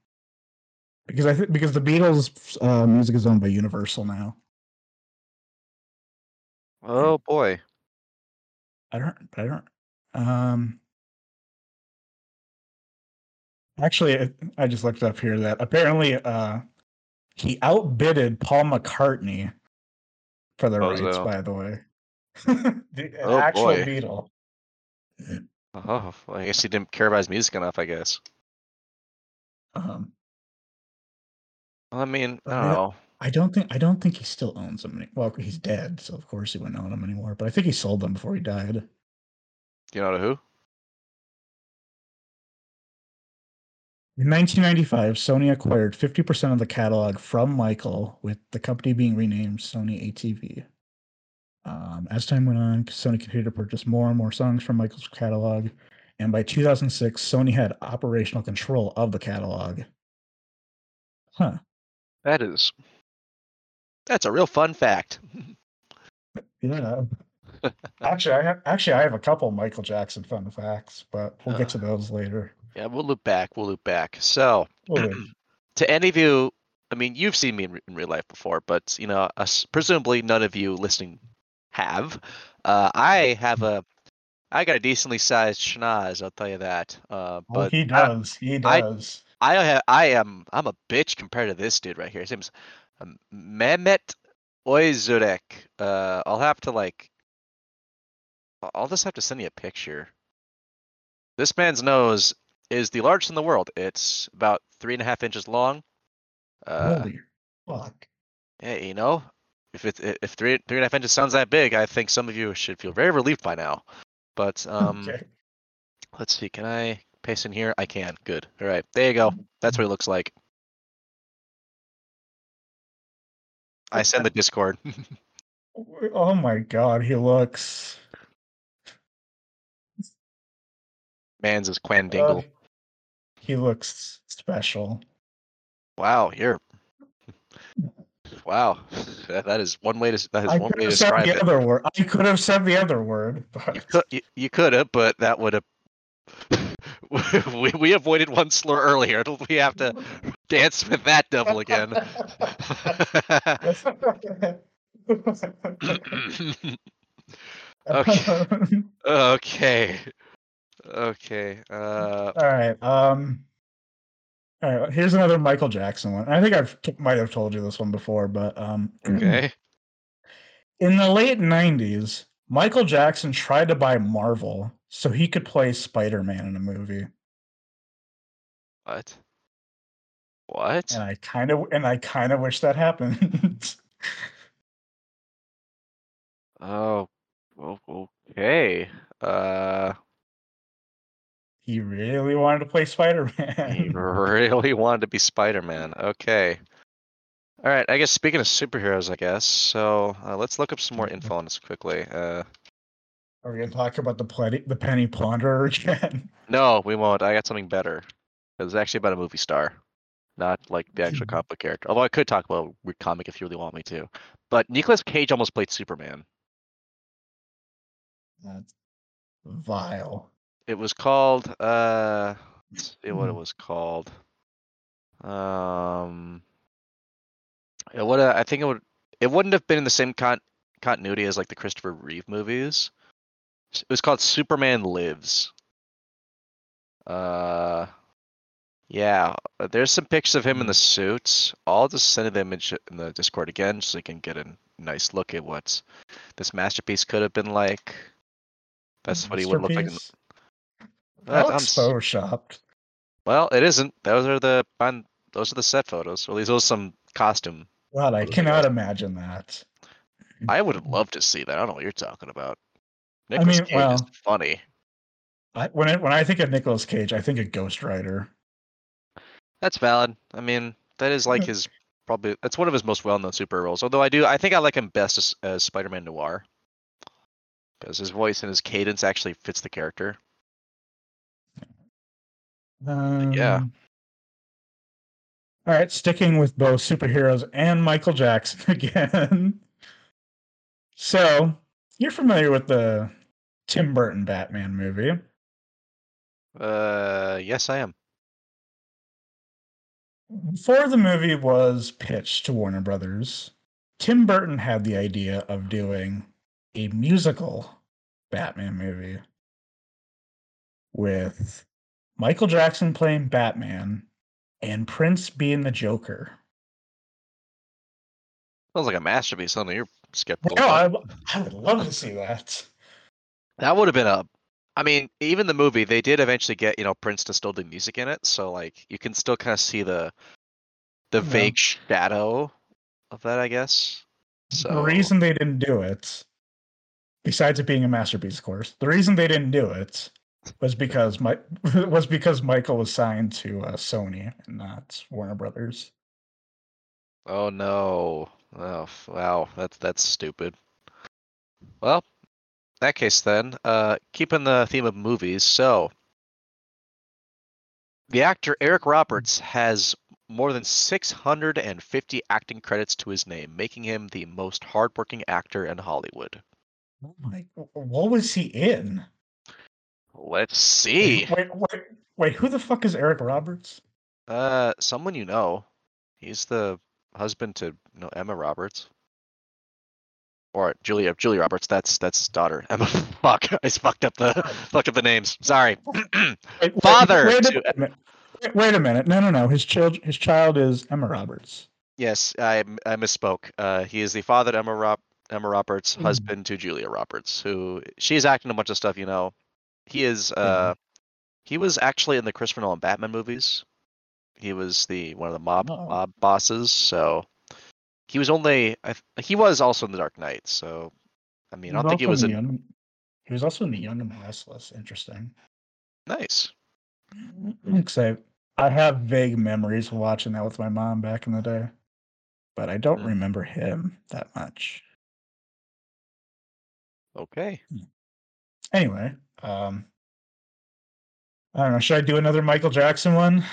because I think because the Beatles uh, music is owned by Universal now. Oh boy. I don't. I don't. Um. Actually, I- I just looked up here that apparently, uh, he outbidded Paul McCartney for the rights. Bozo. By the way, *laughs* the Oh, actual boy. Beatle. Oh, well, I guess he didn't care about his music enough. I guess. Um, I mean, I don't know. I don't think. I don't think he still owns them. Any- well, he's dead, so of course he wouldn't own them anymore. But I think he sold them before he died. You know to who? In 1995, Sony acquired 50% of the catalog from Michael, with the company being renamed Sony ATV. Um, as time went on, Sony continued to purchase more and more songs from Michael's catalog, and by 2006, Sony had operational control of the catalog. Huh. That is. That's a real fun fact. *laughs* Yeah. actually, I have actually I have a couple Michael Jackson fun facts, but we'll get to those later. Yeah, we'll loop back. We'll loop back. So, We'll *clears throat* to any of you, I mean, you've seen me in, re- in real life before, but you know, us, presumably none of you listening have. Uh, I have a, I got a decently sized schnoz. I'll tell you that. Uh, Oh, but he I- does. he does. I have I am I'm a bitch compared to this dude right here. His name's um, Mehmet Ozyurek. Uh, I'll have to like, I'll- I'll just have to send you a picture. This man's nose is the largest in the world. It's about three and a half inches long. Uh, Holy fuck. yeah, you know, if it if three three and a half inches sounds that big, I think some of you should feel very relieved by now. But um, okay. let's see. Can I paste in here? I can. Good. All right. There you go. That's what he looks like. I send the Discord. *laughs* Oh my god, he looks. Man's is Quan uh, Dingle. he looks special. Wow, you're. *laughs* Wow, that, that is one way to that is I one way to describe the it. other word. I could have said the other word, You could you, you could have, but that would have. *laughs* *laughs* we we avoided one slur earlier. We have to *laughs* dance with that devil again. *laughs* Okay. okay. Okay. Uh, All right. Um. All right. Here's another Michael Jackson one. I think I've t- might have told you this one before, but um. *clears throat* okay. In the late '90s, Michael Jackson tried to buy Marvel so he could play Spider-Man in a movie, What? What? and I kind of and I kind of wish that happened. *laughs* Oh, okay. Uh, he really wanted to play Spider-Man. He *laughs* really wanted to be Spider-Man. Okay. All right. I guess speaking of superheroes, I guess. So uh, let's look up some more info on this quickly. Uh, Are we gonna talk about the penny the penny plunderer *laughs* again? no, we won't. I got something better. It was actually about a movie star, not like the actual Mhm. comic book character. Although I could talk about a weird comic if you really want me to. But Nicolas Cage almost played Superman. That's vile. It was called uh let's what it Hmm. was called. Um it would I think it would it wouldn't have been in the same con- continuity as like the Christopher Reeve movies. It was called Superman Lives. Uh yeah, uh, there's some pictures of him in the suits. I'll just send the image in the Discord again so you can get a nice look at what this masterpiece could have been like. That's what he would look like. in- That I'm looks s- photoshopped. Well, it isn't. Those are the those are the set photos. Or at least those some costume. God, I cannot imagine that. I would love to see that. I don't know what you're talking about. I mean, Cage is well- funny. I, when I, when I think of Nicolas Cage, I think of Ghost Rider. That's valid. I mean, that is like his probably that's one of his most well-known super roles. Although I do I think I like him best as, as Spider-Man Noir because his voice and his cadence actually fits the character. Um, yeah. All right, sticking with both superheroes and Michael Jackson *laughs* again. so, you're familiar with the Tim Burton Batman movie. Uh, yes, I am. Before the movie was pitched to Warner Brothers, Tim Burton had the idea of doing a musical Batman movie with Michael Jackson playing Batman and Prince being the Joker. Sounds like a masterpiece. Something you're skeptical. No. I, I would love to see that. That would have been a. I mean, even the movie, they did eventually get you know Prince to still do music in it, so like you can still kind of see the the Yeah. vague shadow of that, I guess. So The reason they didn't do it, besides it being a masterpiece, of course, the reason they didn't do it was because my *laughs* was because Michael was signed to uh, Sony and not Warner Brothers. Oh no! Oh wow, that's that's stupid. Well, in that case then, uh, keeping the theme of movies, so the actor Eric Roberts has more than 650 acting credits to his name, making him the most hardworking actor in Hollywood. Oh my! What was he in? Let's see. Wait, wait, wait! Who the fuck is Eric Roberts? Uh, someone you know. He's the husband to know, Emma Roberts. Or Julia Julia Roberts. That's that's daughter. *laughs* Emma. Fuck. I just fucked up the *laughs* fucked up the names. Sorry. *clears throat* Wait, wait, Father Wait, to- a minute. Wait, wait a minute! No, no, no! His child, his child is Emma Roberts. yes, I misspoke. Uh, he is the father to Emma Rob Emma Roberts, Hmm. husband to Julia Roberts, who she's acting a bunch of stuff. You know, he is. Uh, he was actually in the Christopher Nolan Batman movies. He was the one of the mob Oh. mob bosses. So he was only. I, he was also in the Dark Knight. So I mean, I don't think he was in. Young, he was also in the Young and the Restless. Interesting. Nice. Because I, I have vague memories of watching that with my mom back in the day, but I don't Mm. remember him that much. Okay. Anyway, um, I don't know. Should I do another Michael Jackson one?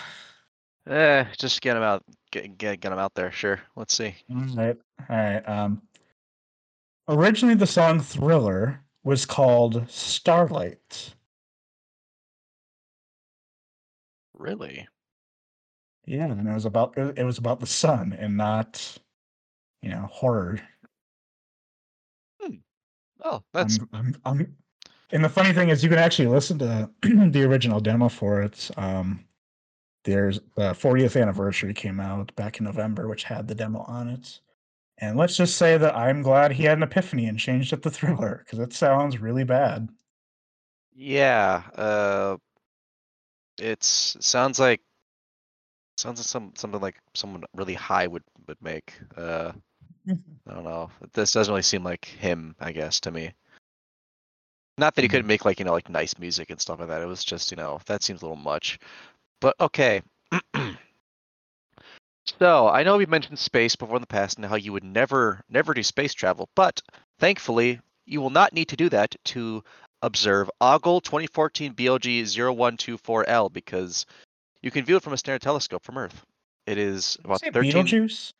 Eh, just get him out. Get get get him out there. Sure. Let's see. All right. All right. Um, originally, the song Thriller was called Starlight. Really? Yeah, and it was about it was about the sun and not, you know, horror. Oh, that's I'm, I'm, I'm, and the funny thing is, you can actually listen to *clears throat* the original demo for it. Um, there's the 40th anniversary came out back in November, which had the demo on it. And let's just say that I'm glad he had an epiphany and changed it to *laughs* Thriller because it sounds really bad. yeah. Uh, it's sounds like sounds like some something like someone really high would would make. Uh, I don't know. This doesn't really seem like him, I guess, to me. Not that he couldn't make like, you know, like nice music and stuff like that. It was just, you know, that seems a little much. But okay. *clears throat* so I know we've mentioned space before in the past and how you would never never do space travel, but thankfully you will not need to do that to observe Ogle 2014 BLG 0124L because You can view it from a standard telescope from Earth. It is about say 13. Beetlejuice?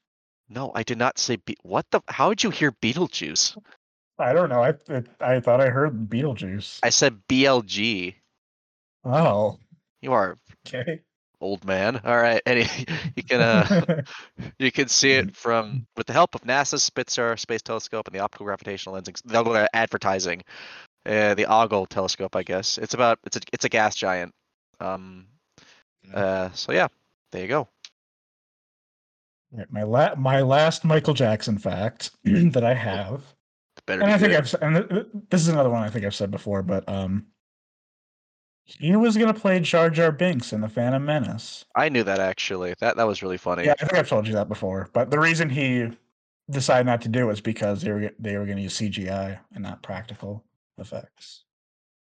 No, I did not say. Be- what the? How did you hear Beetlejuice? I don't know. I I thought I heard Beetlejuice. I said BLG. Oh, You are okay. old man. All right. *laughs* Any, you can uh, *laughs* you can see it from with the help of NASA's Spitzer Space Telescope and the optical gravitational lensing. The advertising, uh, the Ogle telescope, I guess. It's about it's a it's a gas giant. Um. Uh. So yeah, there you go. Right, my la- my last Michael Jackson fact *clears throat* that I have, Better. and I think good. I've and th- th- this is another one I think I've said before, but um, he was gonna play Jar Jar Binks in the Phantom Menace. I knew that actually. That that was really funny. Yeah, I think I've told you that before. But the reason he decided not to do it was because they were they were going to use CGI and not practical effects.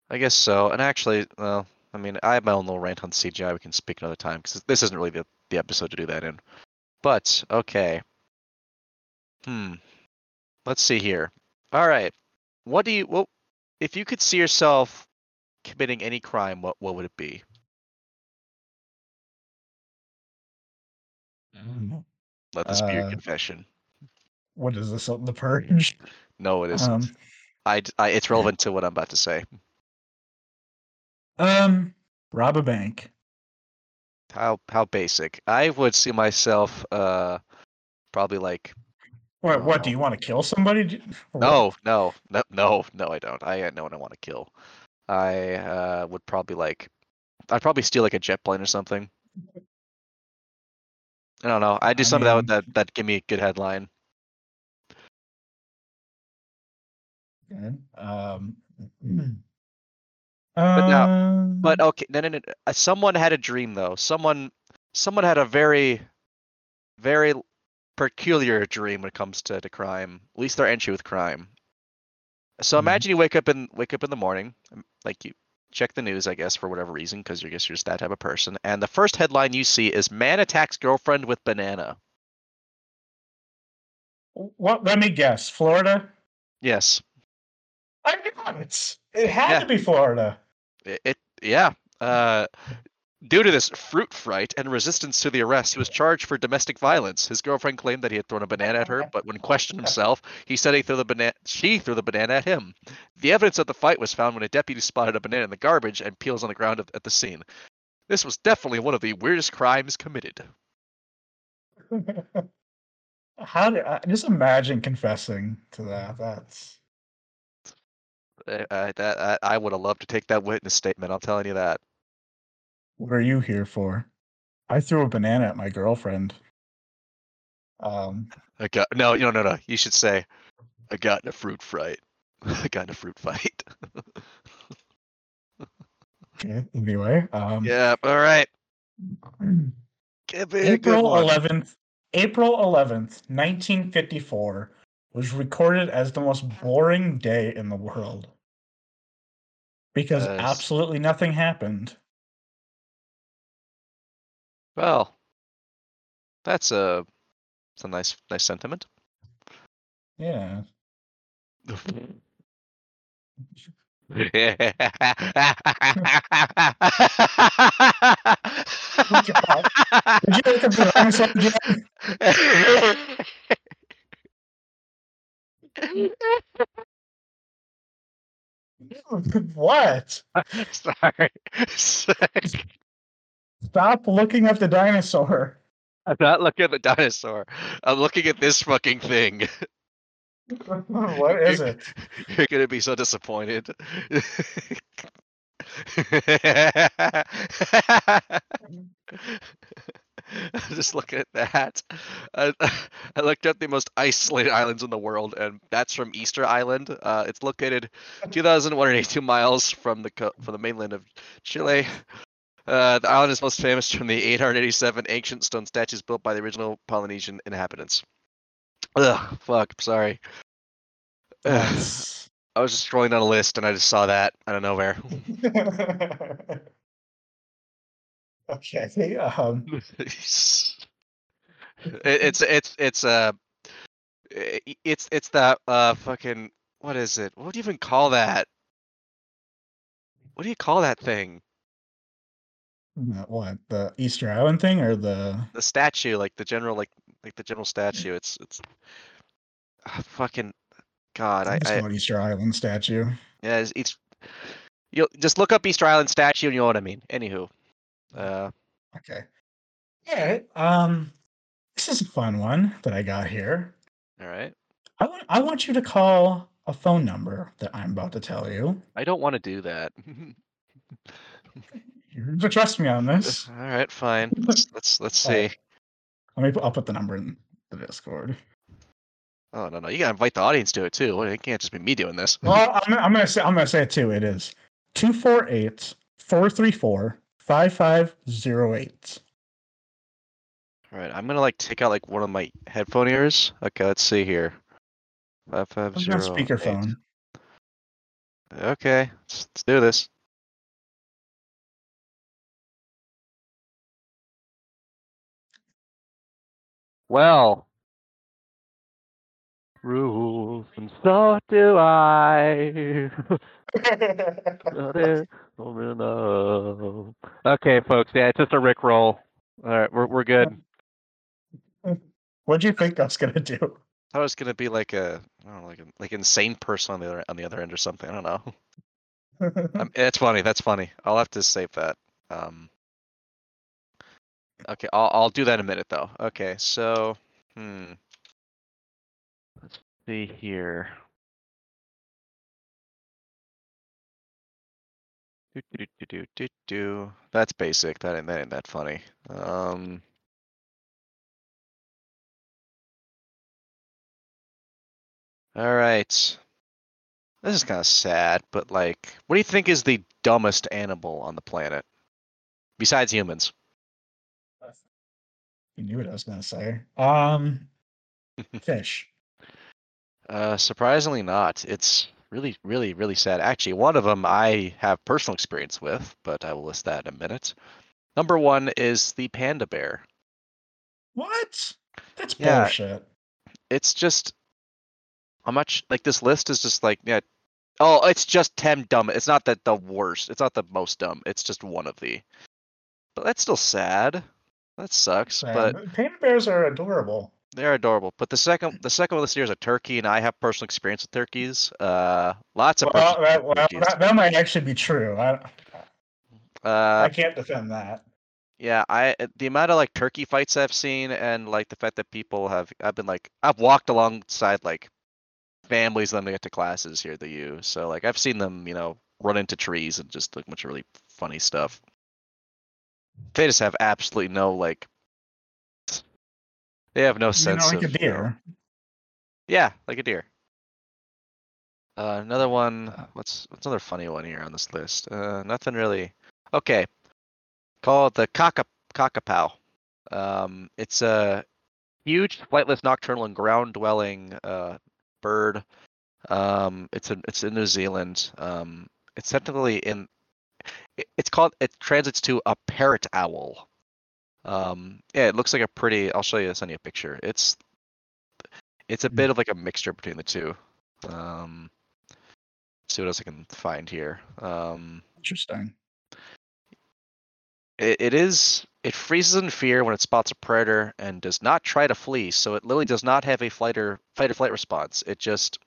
I guess so. And actually, well, I mean, I have my own little rant on CGI. We can speak another time because this isn't really the, the episode to do that in. But okay. Hmm. Let's see here. All right. What do you? Well, if you could see yourself committing any crime? What what would it be? Let this be your Uh, confession. What is this? The Purge? No, it isn't. Um, I, I- It's relevant to what I'm about to say. um, rob a bank. How how basic. I would see myself. Uh, probably like What? What do you want to kill somebody? What? No, no, no, no, no, I don't. I no one I want to kill. I uh, would probably like, I'd probably steal like a jet plane or something. I don't know. I do I something that would mean- that that give me a good headline. Okay, Um, *clears throat* But now- um, But okay, no, no, no. no, uh, Someone had a dream though. Someone, someone had a very, very peculiar dream when it comes to, to crime. At least their entry with crime. So Mhm. imagine you wake up in wake up in the morning, um, like you check the news, I guess, for whatever reason, because you guess you're just that type of person. And the first headline you see is "Man attacks girlfriend with banana." what? Let me guess. Florida. Yes, I got it. It had Yeah. to be Florida. it. it yeah. Uh, due to this fruit fright and resistance to the arrest, he was charged for domestic violence. His girlfriend claimed that he had thrown a banana at her, but when questioned himself, he said he threw the banana. She threw the banana at him. The evidence of the fight was found when a deputy spotted a banana in the garbage and peels on the ground at, the scene. This was definitely one of the weirdest crimes committed. *laughs* How did I just imagine confessing to that? That's Uh, I, that, I, I would have loved to take that witness statement. I'm telling you that. What are you here for? I threw a banana at my girlfriend. Um, I got no, no, no, no. You should say, I got in a fruit fight. *laughs* I got in a fruit fight. okay. Anyway, um, yeah. All right. *clears throat* Give me a good April 11th, April 11th, 1954 was recorded as the most boring day in the world because Yes. absolutely nothing happened. Well, that's a, a nice, nice sentiment. Yeah. Did you look at the dinosaur again? what? *laughs* Sorry. *laughs* Sorry. Stop looking at the dinosaur. I'm not looking at the dinosaur. I'm looking at this fucking thing. *laughs* what is it? *laughs* You're gonna be so disappointed. *laughs* I'm just looking at that. I, I looked up the most isolated islands in the world, and that's from Easter Island. Uh, it's located 2,182 miles from the co- from the mainland of Chile. Uh, the island is most famous from the 887 ancient stone statues built by the original Polynesian inhabitants. Ugh, fuck. I'm sorry. Ugh. I was just scrolling down a list and I just saw that out of nowhere. *laughs* okay. Um, *laughs* It- it's it's it's uh it's it's that uh fucking what is it? What do you even call that? What do you call that thing? The- What the Easter Island thing or the? The statue, like the general, like like the general statue. It's it's ah, fucking God. I, I just I want Easter Island statue. yeah. It's, it's you just look up Easter Island statue and you know what I mean. Anywho, uh, Okay. Yeah. Um, this is a fun one that I got here. all right. I want I want you to call a phone number that I'm about to tell you. I don't want to do that. *laughs* *laughs* To trust me on this. all right, fine. Let's let's let's see. Let me. Put, I'll put the number in the Discord. Oh no no, you gotta invite the audience to it too. It can't just be me doing this. Well, I'm, I'm gonna say I'm gonna say it too. It is 248 434 5508. All right, I'm gonna like take out like one of my headphone ears. Okay, let's see here. Five five I'm zero. speakerphone. Okay, let's, let's do this. Well, rules, and so do I. okay, folks. Yeah, it's just a Rick roll. All right, we're we're good. *laughs* What'd you think I was gonna do? I was gonna be like a, I don't know, like a like insane person on the other on the other end or something. I don't know. *laughs* Um, it's funny. That's funny. I'll have to save that. Um. Okay, I'll I'll do that in a minute though. Okay, so hmm. Let's see here. Do, do, do, do, do, do. That's basic. That ain't that ain't that funny. Um. All right. This is kind of sad, but like, what do you think is the dumbest animal on the planet besides humans? You knew what I was gonna say. Um, *laughs* fish. Uh, surprisingly not. It's really, really, really sad. Actually, one of them I have personal experience with, but I will list that in a minute. Number one is the panda bear. What? That's Yeah. bullshit. It's just how much like this list is just like yeah. Oh, it's just ten dumb. It's not that the worst. It's not the most dumb. It's just one of the. But that's still sad. That sucks. But panda bears are adorable. They're adorable. But the second the second one this year is a turkey, and I have personal experience with turkeys. Uh, lots of Well, personal that, well, turkeys. that, that might actually be true. I, Uh, I can't defend that. yeah, I the amount of like turkey fights I've seen, and like the fact that people have, I've been like, I've walked alongside like families when they get to classes here at the U. So like I've seen them, you know, run into trees and just like a bunch of really funny stuff. They just have absolutely no like. They have no You know, sense like a of you know- deer. Yeah, like a deer. Uh, another one. What's what's another funny one here on this list? Uh, nothing really. Okay, call it the cock kakapo. Um, it's a huge flightless nocturnal and ground-dwelling uh, bird. Um, it's in it's in New Zealand. Um, it's technically in. It- It's called. It translates to a parrot owl. Um, yeah, it looks like a pretty. I'll show you. Send you a picture. It's it's a Hmm. bit of like a mixture between the two. Um, see what else I can find here. Um, Interesting. it, it is it freezes in fear when it spots a predator and does not try to flee. So it literally does not have a flight or fight or flight response. It just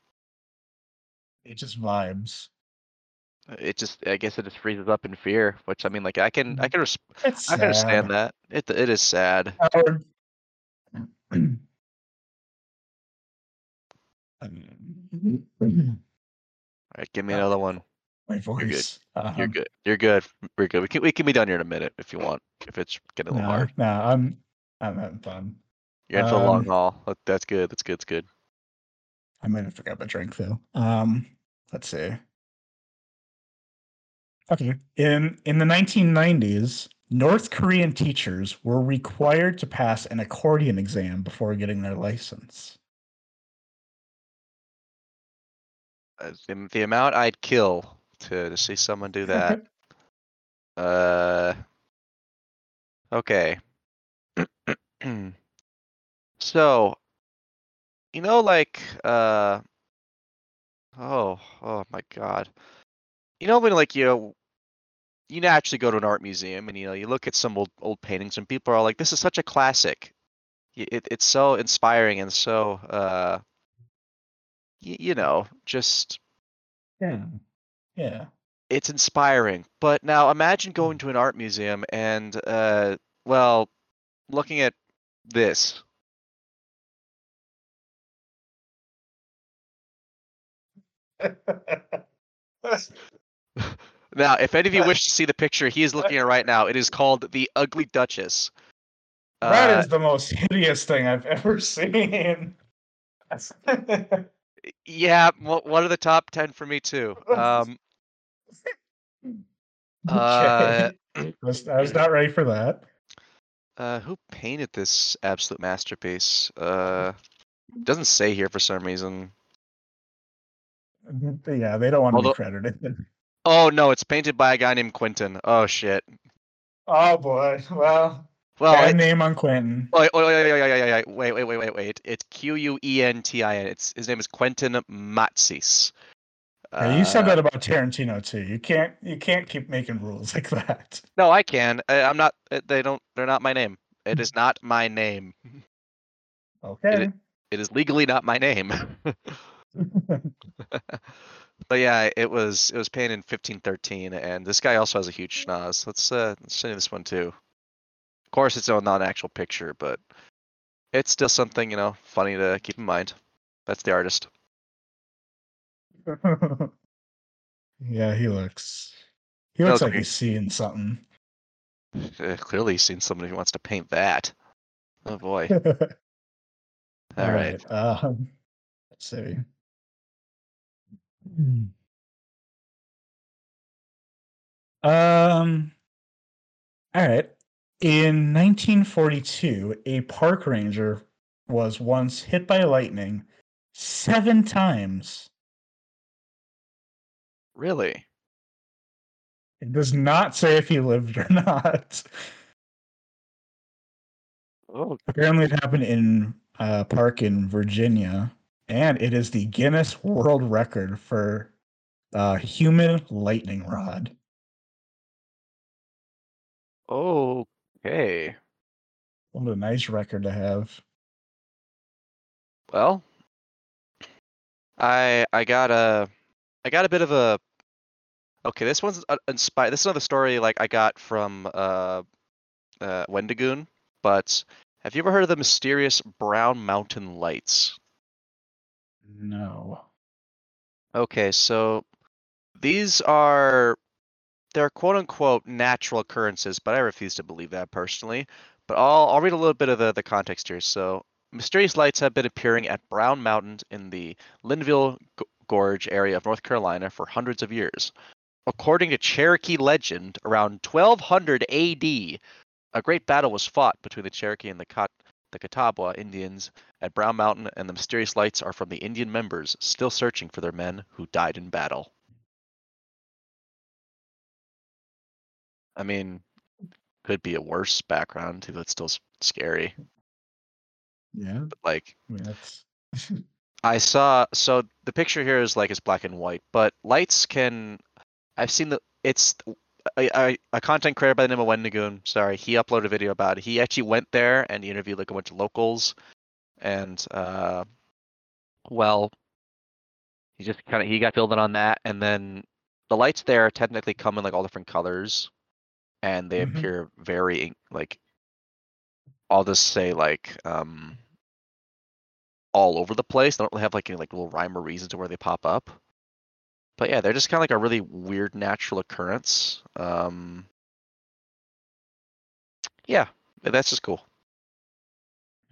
It just vibes. It just I guess it just freezes up in fear. Which I mean, like I can I can res- I can understand that. It it is sad. Howard. *clears throat* All right, give me another one. My good. voice. You're Um, good. You're good. We're good. We can we can be done here in a minute if you want. If it's getting a little No, hard. no, I'm I'm having fun. You're in for the long Um, haul. That's good. That's good. That's good. I might have forgot my drink though. Um, let's see. Okay. In in the 1990s, North Korean teachers were required to pass an accordion exam before getting their license. Uh, The, the amount I'd kill to, to see someone do that. *laughs* uh. Okay. *clears throat* so, you know, like, uh. Oh, oh my God. You know when like you you naturally go to an art museum and you know you look at some old old paintings and people are like, "This is such a classic." It, it's so inspiring and so uh, y- you know, just Yeah. Yeah. it's inspiring. But now imagine going to an art museum and uh, well, looking at this. *laughs* Now, if any of you wish to see the picture he is looking at right now, it is called the Ugly Duchess. That Uh, is the most hideous thing I've ever *laughs* seen. yeah, wh- one of the top ten for me too. Um, *laughs* uh, I, was, I was not ready for that. uh, who painted this absolute masterpiece? Uh, doesn't say here for some reason. Yeah, they don't want to Although- be credited. *laughs* Oh no, it's painted by a guy named Quentin. Oh shit. Oh boy. Well, Well, bad it, name on Quentin. wait, wait, wait, wait, wait, wait, wait, wait, wait. It's Q U E N T I N. It's his name is Quentin Matsys. Yeah, you said Uh, that about Tarantino too. You can't you can't keep making rules *laughs* like that. No, I can. I, I'm not. uh, They don't. They're not my name. It is not my name. Okay. It is legally not my name. *laughs* *laughs* but yeah, it was. It was painted in 1513, and this guy also has a huge schnoz. Let's uh, let's show you this one too. Of course, it's not an actual picture, but it's still something you know funny to keep in mind. That's the artist. *laughs* yeah, he looks he looks looks like he's seeing something. Uh, clearly, he's seen somebody who wants to paint that. Oh boy. All *laughs* All right. Um, let's see. Hmm. Um. All right. In 1942, a park ranger was once hit by lightning seven times. Really? It does not say if he lived or *laughs* not. Oh, Apparently, it happened in a park in Virginia, and it is the Guinness World Record for uh, human lightning rod. okay. What a nice record to have. Well, I I got a I got a bit of a okay. This one's uh, inspired. This is another story like I got from uh, uh Wendigoon. But have you ever heard of the mysterious Brown Mountain Lights? No. Okay, so these are they're quote unquote natural occurrences, but I refuse to believe that personally. But I'll I'll read a little bit of the, the context here. So mysterious lights have been appearing at Brown Mountain in the Linville Gorge area of North Carolina for hundreds of years. According to Cherokee legend, around 1200 AD, a great battle was fought between the Cherokee and the Cat- the Catawba Indians at Brown Mountain, and the mysterious lights are from the Indian members still searching for their men who died in battle. I mean, could be a worse background if That's still scary. Yeah. But like, I mean, that's *laughs* I saw. So the picture here is like it's black and white, but lights can. I've seen the. It's a, a, a content creator by the name of Wendigoon. Sorry, he uploaded a video about it. He actually went there and he interviewed like a bunch of locals, and uh, well, he just kind of he got filled in on that, and then the lights there technically come in like all different colors, and they Mhm. appear very like. I'll just say like um all over the place. They don't really have like any like little rhyme or reason to where they pop up. But yeah, they're just kind of like a really weird natural occurrence. Um, yeah, that's just cool.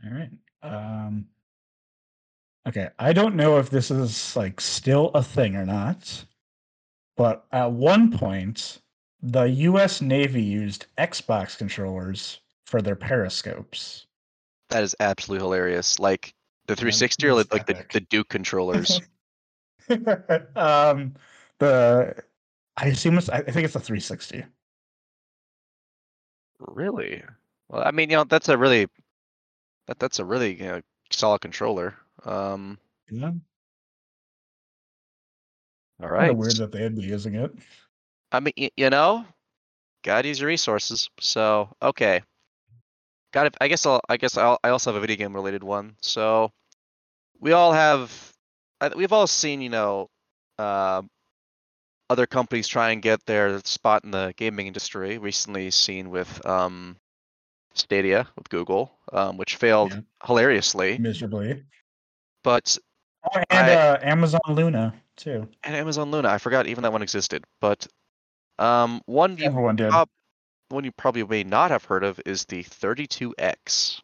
all right. Um, okay. I don't know if this is like still a thing or not, but at one point, the U.S. Navy used Xbox controllers for their periscopes. That is absolutely hilarious. Like the 360 or like, like the, the Duke controllers. *laughs* *laughs* um, the I assume it's I think it's a 360. really? Well, I mean, you know, that's a really that that's a really you know, solid controller. Um, Yeah. all Kinda weird that they'd be using it. I mean, y- you know, gotta use your resources. So okay, got it. I guess I'll. I guess I'll, I also have a video game related one. So we all have. I- We've all seen, you know, uh, other companies try and get their spot in the gaming industry. Recently seen with um, Stadia with Google, um, which failed Yeah. hilariously. miserably. But Oh, and I- uh, Amazon Luna too. and Amazon Luna, I forgot even that one existed. But um, one you Everyone did. prob- one you probably may not have heard of is the 32X.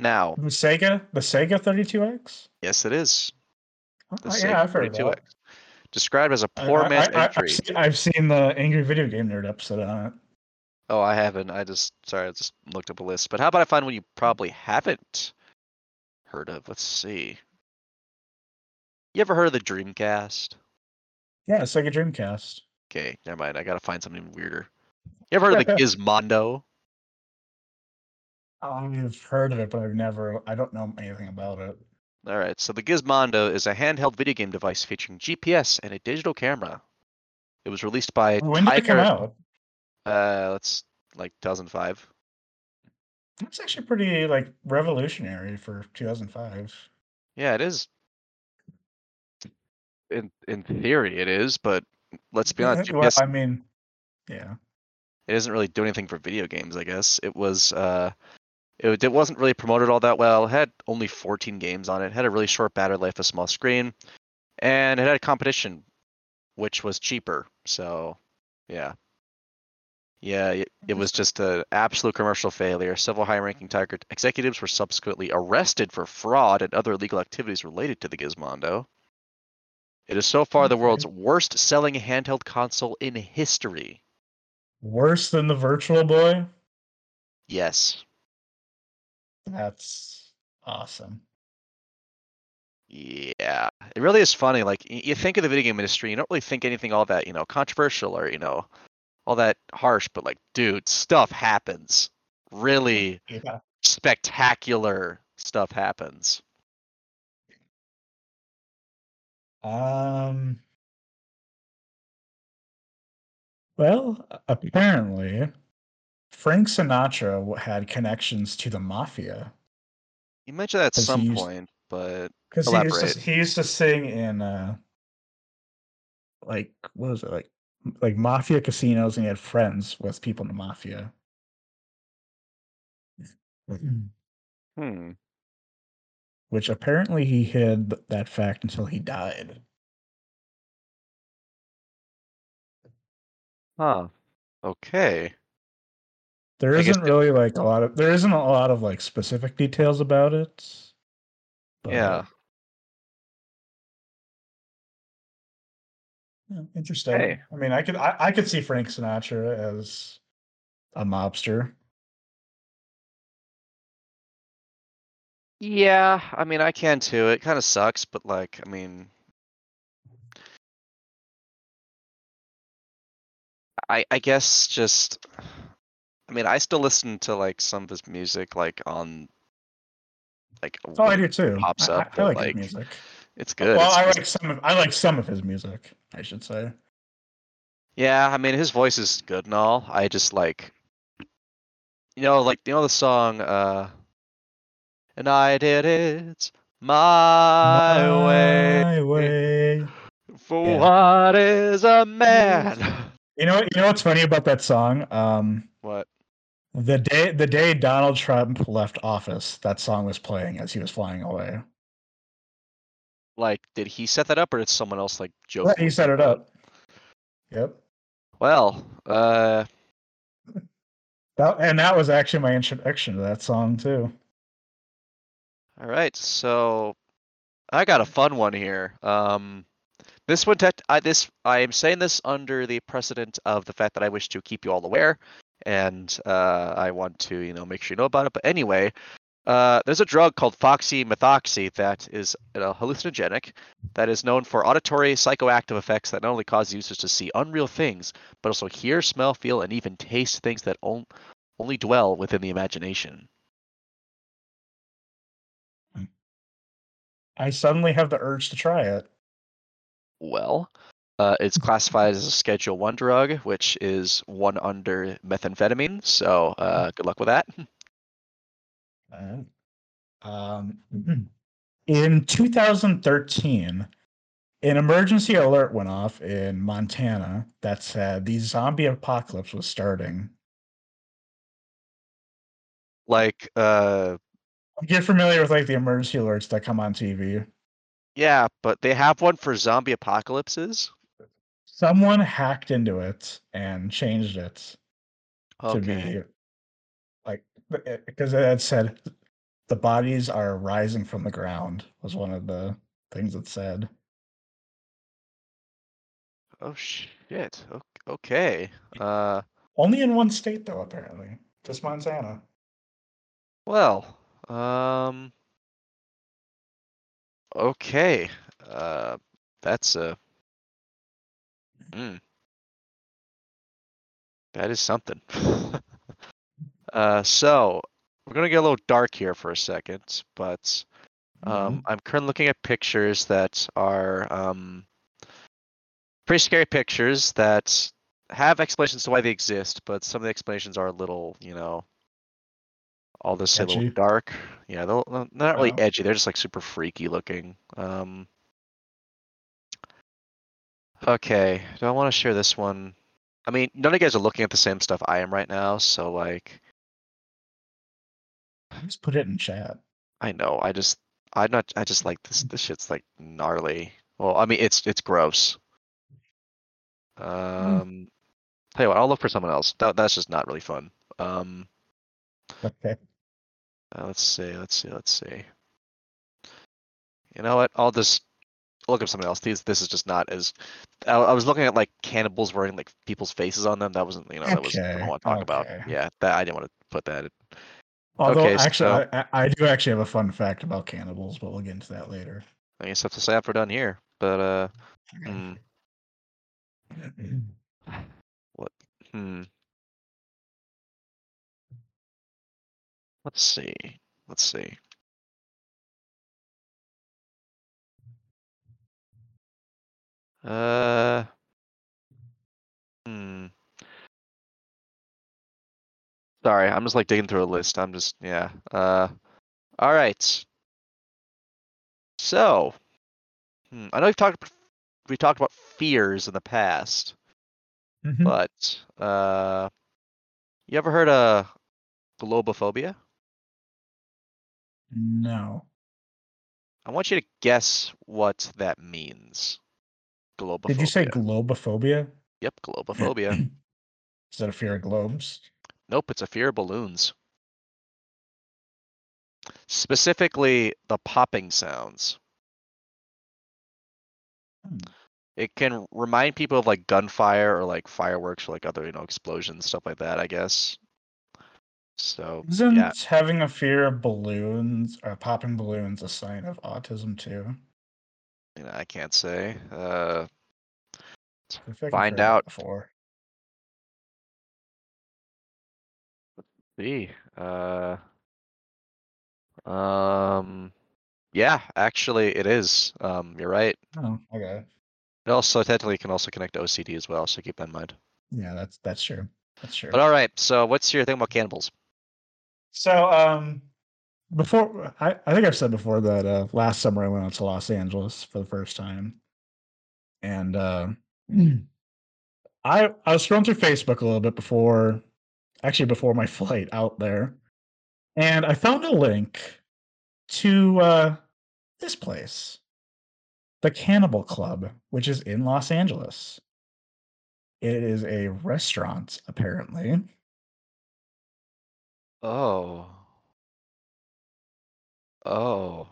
Now, the Sega, the Sega 32X. yes, it is. Oh, The yeah, Sega I've heard of 32X. that. Described as a poor I- man's I, I, entry. I've, seen, I've seen the Angry Video Game Nerd episode on it. Oh, I haven't. I just sorry, I just looked up a list. But how about I find one you probably haven't heard of? Let's see. You ever heard of the Dreamcast? Yeah, Sega Dreamcast. Okay, never mind. I gotta find something weirder. You ever heard of the *laughs* Gizmondo? I've heard of it, but I've never. I don't know anything about it. All right, so the Gizmondo is a handheld video game device featuring GPS and a digital camera. It was released by When did it come out? Uh, let's like 2005. That's actually pretty like revolutionary for 2005. Yeah, it is. In in theory, it is, but let's be honest, *laughs* well, I mean, yeah. it doesn't really do anything for video games. I guess it was. Uh, it, it wasn't really promoted all that well. It had only 14 games on it. Had a really short battery life, a small screen, and it had competition, which was cheaper. So, yeah. Yeah, it, it was just an absolute commercial failure. Several high-ranking Tiger executives were subsequently arrested for fraud and other illegal activities related to the Gizmondo. It is so far the world's worst-selling handheld console in history. Worse than the Virtual Boy. Yes. That's awesome. Yeah, it really is funny. Like you think of the video game industry, you don't really think anything all that you know controversial or you know all that harsh. But like, dude, stuff happens. Really Yeah. spectacular stuff happens. Um. Well, apparently, Frank Sinatra had connections to the mafia You mentioned that at some used- point, but because he used to he used to sing in uh, like what was it like like mafia casinos, and he had friends with people in the mafia. hmm, Which apparently he hid that fact until he died. huh? Okay. There isn't really like a oh. lot of there isn't a lot of like specific details about it. but- Yeah. Yeah, interesting. Hey. I mean, I could I, I could see Frank Sinatra as a mobster. Yeah, I mean, I can too. It kind of sucks, but like, I mean, I I guess just, I mean, I still listen to like some of his music, like on, like Oh, I do too. pops I- I- up, I, like, like, his music. it's good. Well, It's I like some of I like some of his music. I should say. Yeah, I mean, his voice is good and all. I just like, you know, like you know the song, uh, and I did it my way. My way. For Yeah. what is a man? You know? You know what's funny about that song? Um, what? The day the day Donald Trump left office, that song was playing as he was flying away. Like, did he set that up, or did someone else like joke? Yeah, he set it up. Yep. Well, uh, That, and that was actually my introduction to that song too. all right. So, I got a fun one here. Um, this one, tech, I this I am saying this under the precedent of the fact that I wish to keep you all aware, and uh, I want to you know make sure you know about it. But anyway, uh, there's a drug called foxymethoxy that is a hallucinogenic that is known for auditory psychoactive effects that not only cause users to see unreal things, but also hear, smell, feel, and even taste things that on- only dwell within the imagination. I suddenly have the urge to try it. Well, Uh, it's classified as a Schedule One drug, which is one under methamphetamine. So uh, good luck with that. *laughs* Um, *clears throat* in 2013, an emergency alert went off in Montana that said the zombie apocalypse was starting. Like, uh, Get familiar with like the emergency alerts that come on TV. yeah, but they have one for zombie apocalypses. Someone hacked into it and changed it to Okay. be like because it had said the bodies are rising from the ground was one of the things it said. Oh shit. Okay. Uh, Only in one state though, apparently. Just Montana. well, um, okay. Uh, that's a. Mm. That is something. *laughs* uh, so we're gonna get a little dark here for a second, but um, I'm currently looking at pictures that are um, pretty scary pictures that have explanations to why they exist, but some of the explanations are a little, you know, all this a little dark. Yeah, they're they're not really Oh. edgy. They're just like super freaky looking. Um, okay, do I want to share this one? I mean, none of you guys are looking at the same stuff I am right now, so like, Just put it in chat. I know. I just, I'm not. I just like this. This shit's like gnarly. Well, I mean, it's it's gross. Um, tell you what, I'll look for someone else. That that's just not really fun. Um, Okay. uh, let's see, let's see, let's see. You know what? I'll just look up something else. These, this is just not as. I, I was looking at like cannibals wearing like people's faces on them. That wasn't, you know, that was what I Okay, want to talk about. Yeah, that I didn't want to put that. in. Although Okay, actually so- I, I I do actually have a fun fact about cannibals, but we'll get into that later. I guess that's to say after we're done here. But uh, hmm, hmm. Let's see. Let's see. Uh. Hmm. Sorry, I'm just like digging through a list. I'm just yeah. Uh. All right. So, hmm, I know we've talked we talked about fears in the past, Mhm. but uh, you ever heard of globophobia? No. I want you to guess what that means. Globophobia. Did you say globophobia? Yep, globophobia. *clears throat* Is that a fear of globes? nope, it's a fear of balloons. Specifically, the popping sounds. Hmm. It can remind people of like gunfire or like fireworks or like other, you know, explosions, stuff like that, I guess. So, Isn't yeah, having a fear of balloons or popping balloons a sign of autism too? You know, I can't say. Uh, I feel like I've Find out. before. see. Uh, um, yeah, actually, it is. Um, you're right. Oh, okay. It also technically can also connect to OCD as well, so keep that in mind. Yeah, that's that's true. That's true. But all right, so what's your thing about cannibals? So, um, before I, I think I've said before that uh, last summer I went out to Los Angeles for the first time, and uh, *clears throat* I I was scrolling through Facebook a little bit before, actually before my *laughs* flight out there, and I found a link to uh, this place, the Cannibal Club, which is in Los Angeles. It is a restaurant, apparently. Oh. Oh.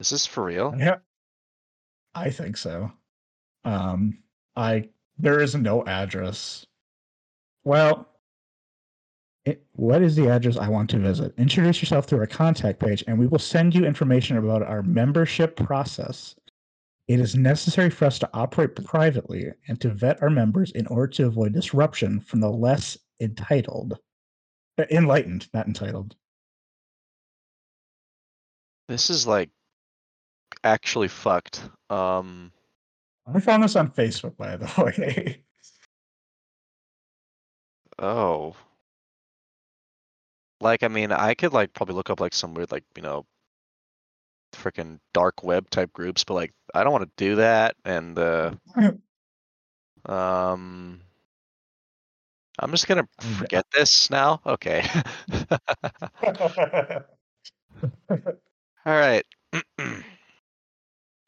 Is this for real? Yeah, I think so. Um, I there is no address. Well, it, what is the address I want to visit? Introduce yourself through our contact page, and we will send you information about our membership process. It is necessary for us to operate privately and to vet our members in order to avoid disruption from the less entitled, Uh, enlightened, not entitled. This is like actually fucked. Um I found this on Facebook, by the *laughs* way. Oh. Like, I mean, I could like probably look up like some weird like, you know, freaking dark web type groups, but like I don't want to do that and uh *laughs* um I'm just gonna forget this now. Okay. *laughs* All right. *clears throat*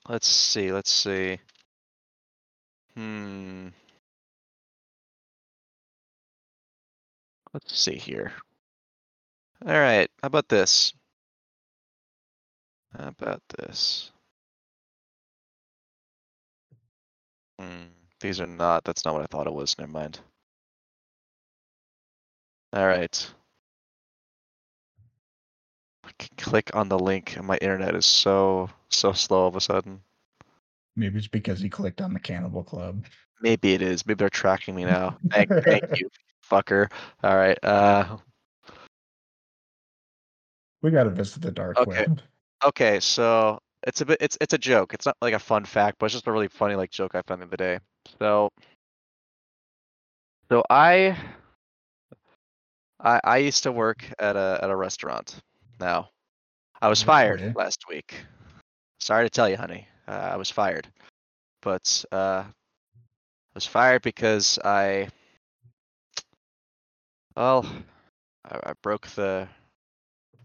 let's see, let's see. Hmm. Let's see here. All right, how about this? How about this? Hmm, these are not, that's not what I thought it was, never mind. All right. Click on the link and my internet is so, so slow all of a sudden. Maybe it's because he clicked on the Cannibal Club. Maybe it is, maybe they're tracking me now. *laughs* Thank, thank you, fucker. All right, uh, We got to visit the dark Okay. web. Okay, so it's a bit it's it's a joke. It's not like a fun fact, but it's just a really funny like joke I found the other day. So so I I I used to work at a at a restaurant. Now, I was fired Okay. last week. Sorry to tell you, honey. Uh, I was fired. But uh I was fired because I well I, I broke the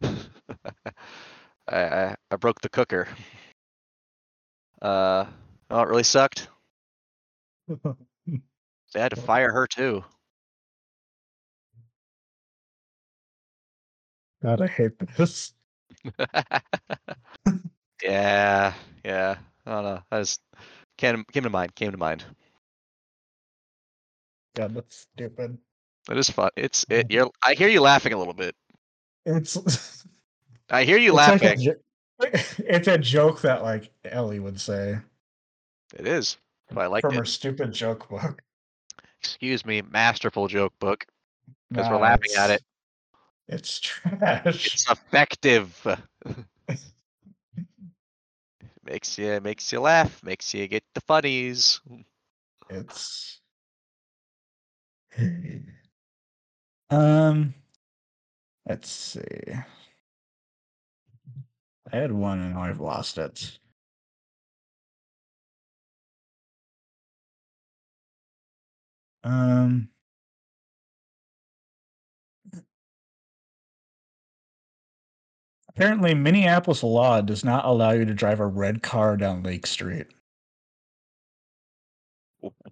*laughs* I, I I broke the cooker. Uh, oh, it really sucked. *laughs* They had to fire her too. God, I hate this. *laughs* yeah, yeah. I don't know. That just came came to mind. Came to mind. God, that's stupid. It is fun. It's it. Mm. You're. I hear you laughing a little bit. It's, it's *laughs* I hear you like a laughing. *laughs* it's a joke that like Ellie would say It is. I like from it. her stupid joke book. Excuse me, masterful joke book. 'Cause we're Nah, laughing at it's- It's trash. It's effective. *laughs* makes you makes you laugh. Makes you get the funnies. It's *sighs* um let's see. I had one and I've lost it. Um Apparently Minneapolis law does not allow you to drive a red car down Lake Street.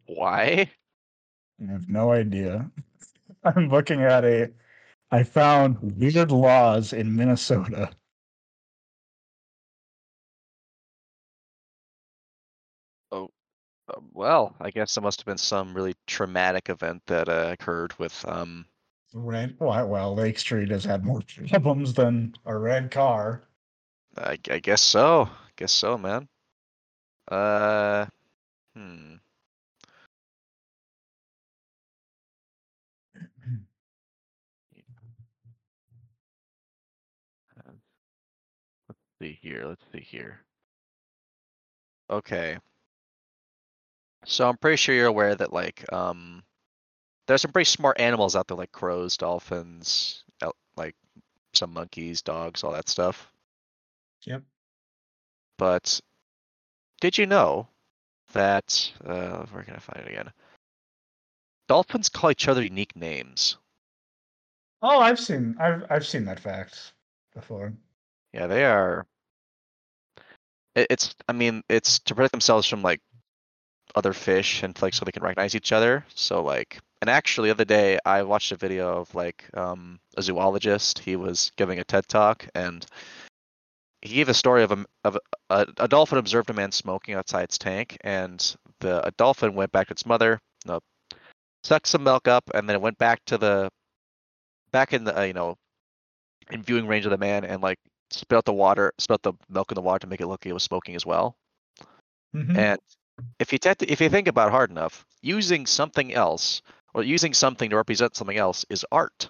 Why? I have no idea. *laughs* I'm looking at a. I found weird laws in Minnesota. Uh, well, I guess there must have been some really traumatic event that uh, occurred with um Red. Well, well, Lake Street has had more *laughs* problems than a red car. I, I guess so. I Guess so, man. Uh, hmm. Let's see here. Let's see here. Okay. So I'm pretty sure you're aware that like um, there's some pretty smart animals out there like crows, dolphins, like some monkeys, dogs, all that stuff. Yep. But did you know that uh, where can I find it again? Dolphins call each other unique names. Oh, I've seen. I've I've seen that fact before. Yeah, they are. It, it's. I mean, it's to protect themselves from like other fish and like so they can recognize each other. So like, and actually, the other day I watched a video of like um, a zoologist. He was giving a TED talk and he gave a story of a of a, a, dolphin observed a man smoking outside its tank, and the a dolphin went back to its mother, no, sucked some milk up, and then it went back to the back in the uh, you know in viewing range of the man and like spit out the water, spit out the milk in the water to make it look like it was smoking as well. Mhm. And if you te- if you think about it hard enough, using something else or using something to represent something else is art.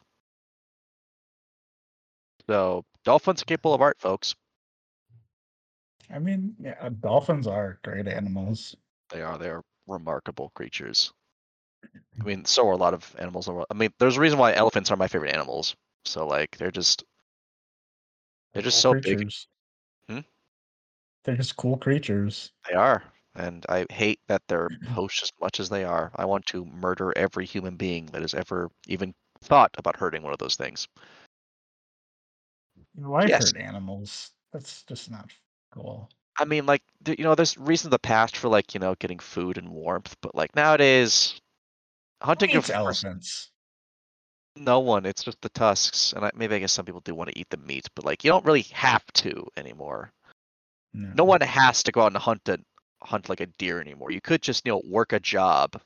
So dolphins are capable of art, folks. I mean, yeah, dolphins are great animals. They are. They are remarkable creatures. I mean, so are a lot of animals. in the world. I mean, there's a reason why elephants are my favorite animals. So like, they're just they're just Cool so big. Hmm? They're just cool creatures. They are, and I hate that they're *clears throat* poached as much as they are. I want to murder every human being that has ever even thought about hurting one of those things. you Why Yes. hurt animals? That's just not cool. I mean, like, you know, there's reasons in the past for like, you know, getting food and warmth, but like nowadays, hunting your elephants? no one. It's just the tusks, and I, maybe I guess some people do want to eat the meat, but like, you don't really have to anymore. No one has to go out and hunt a hunt like a deer anymore. You could just, you know, work a job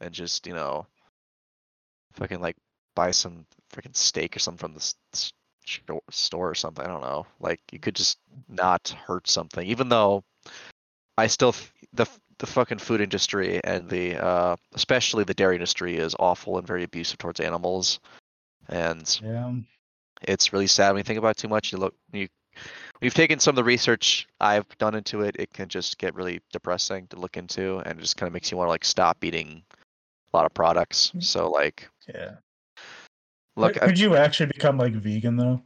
and just, you know, fucking like buy some freaking steak or something from the store or something. I don't know. Like you could just not hurt something, even though I still f- the the fucking food industry and the uh, especially the dairy industry is awful and very abusive towards animals, and Yeah. it's really sad when you think about it too much. You look you we've taken some of the research I've done into it. It can just get really depressing to look into, and it just kind of makes you want to like stop eating a lot of products. Mm. So like, Yeah. look, Could- I, you actually become like vegan though?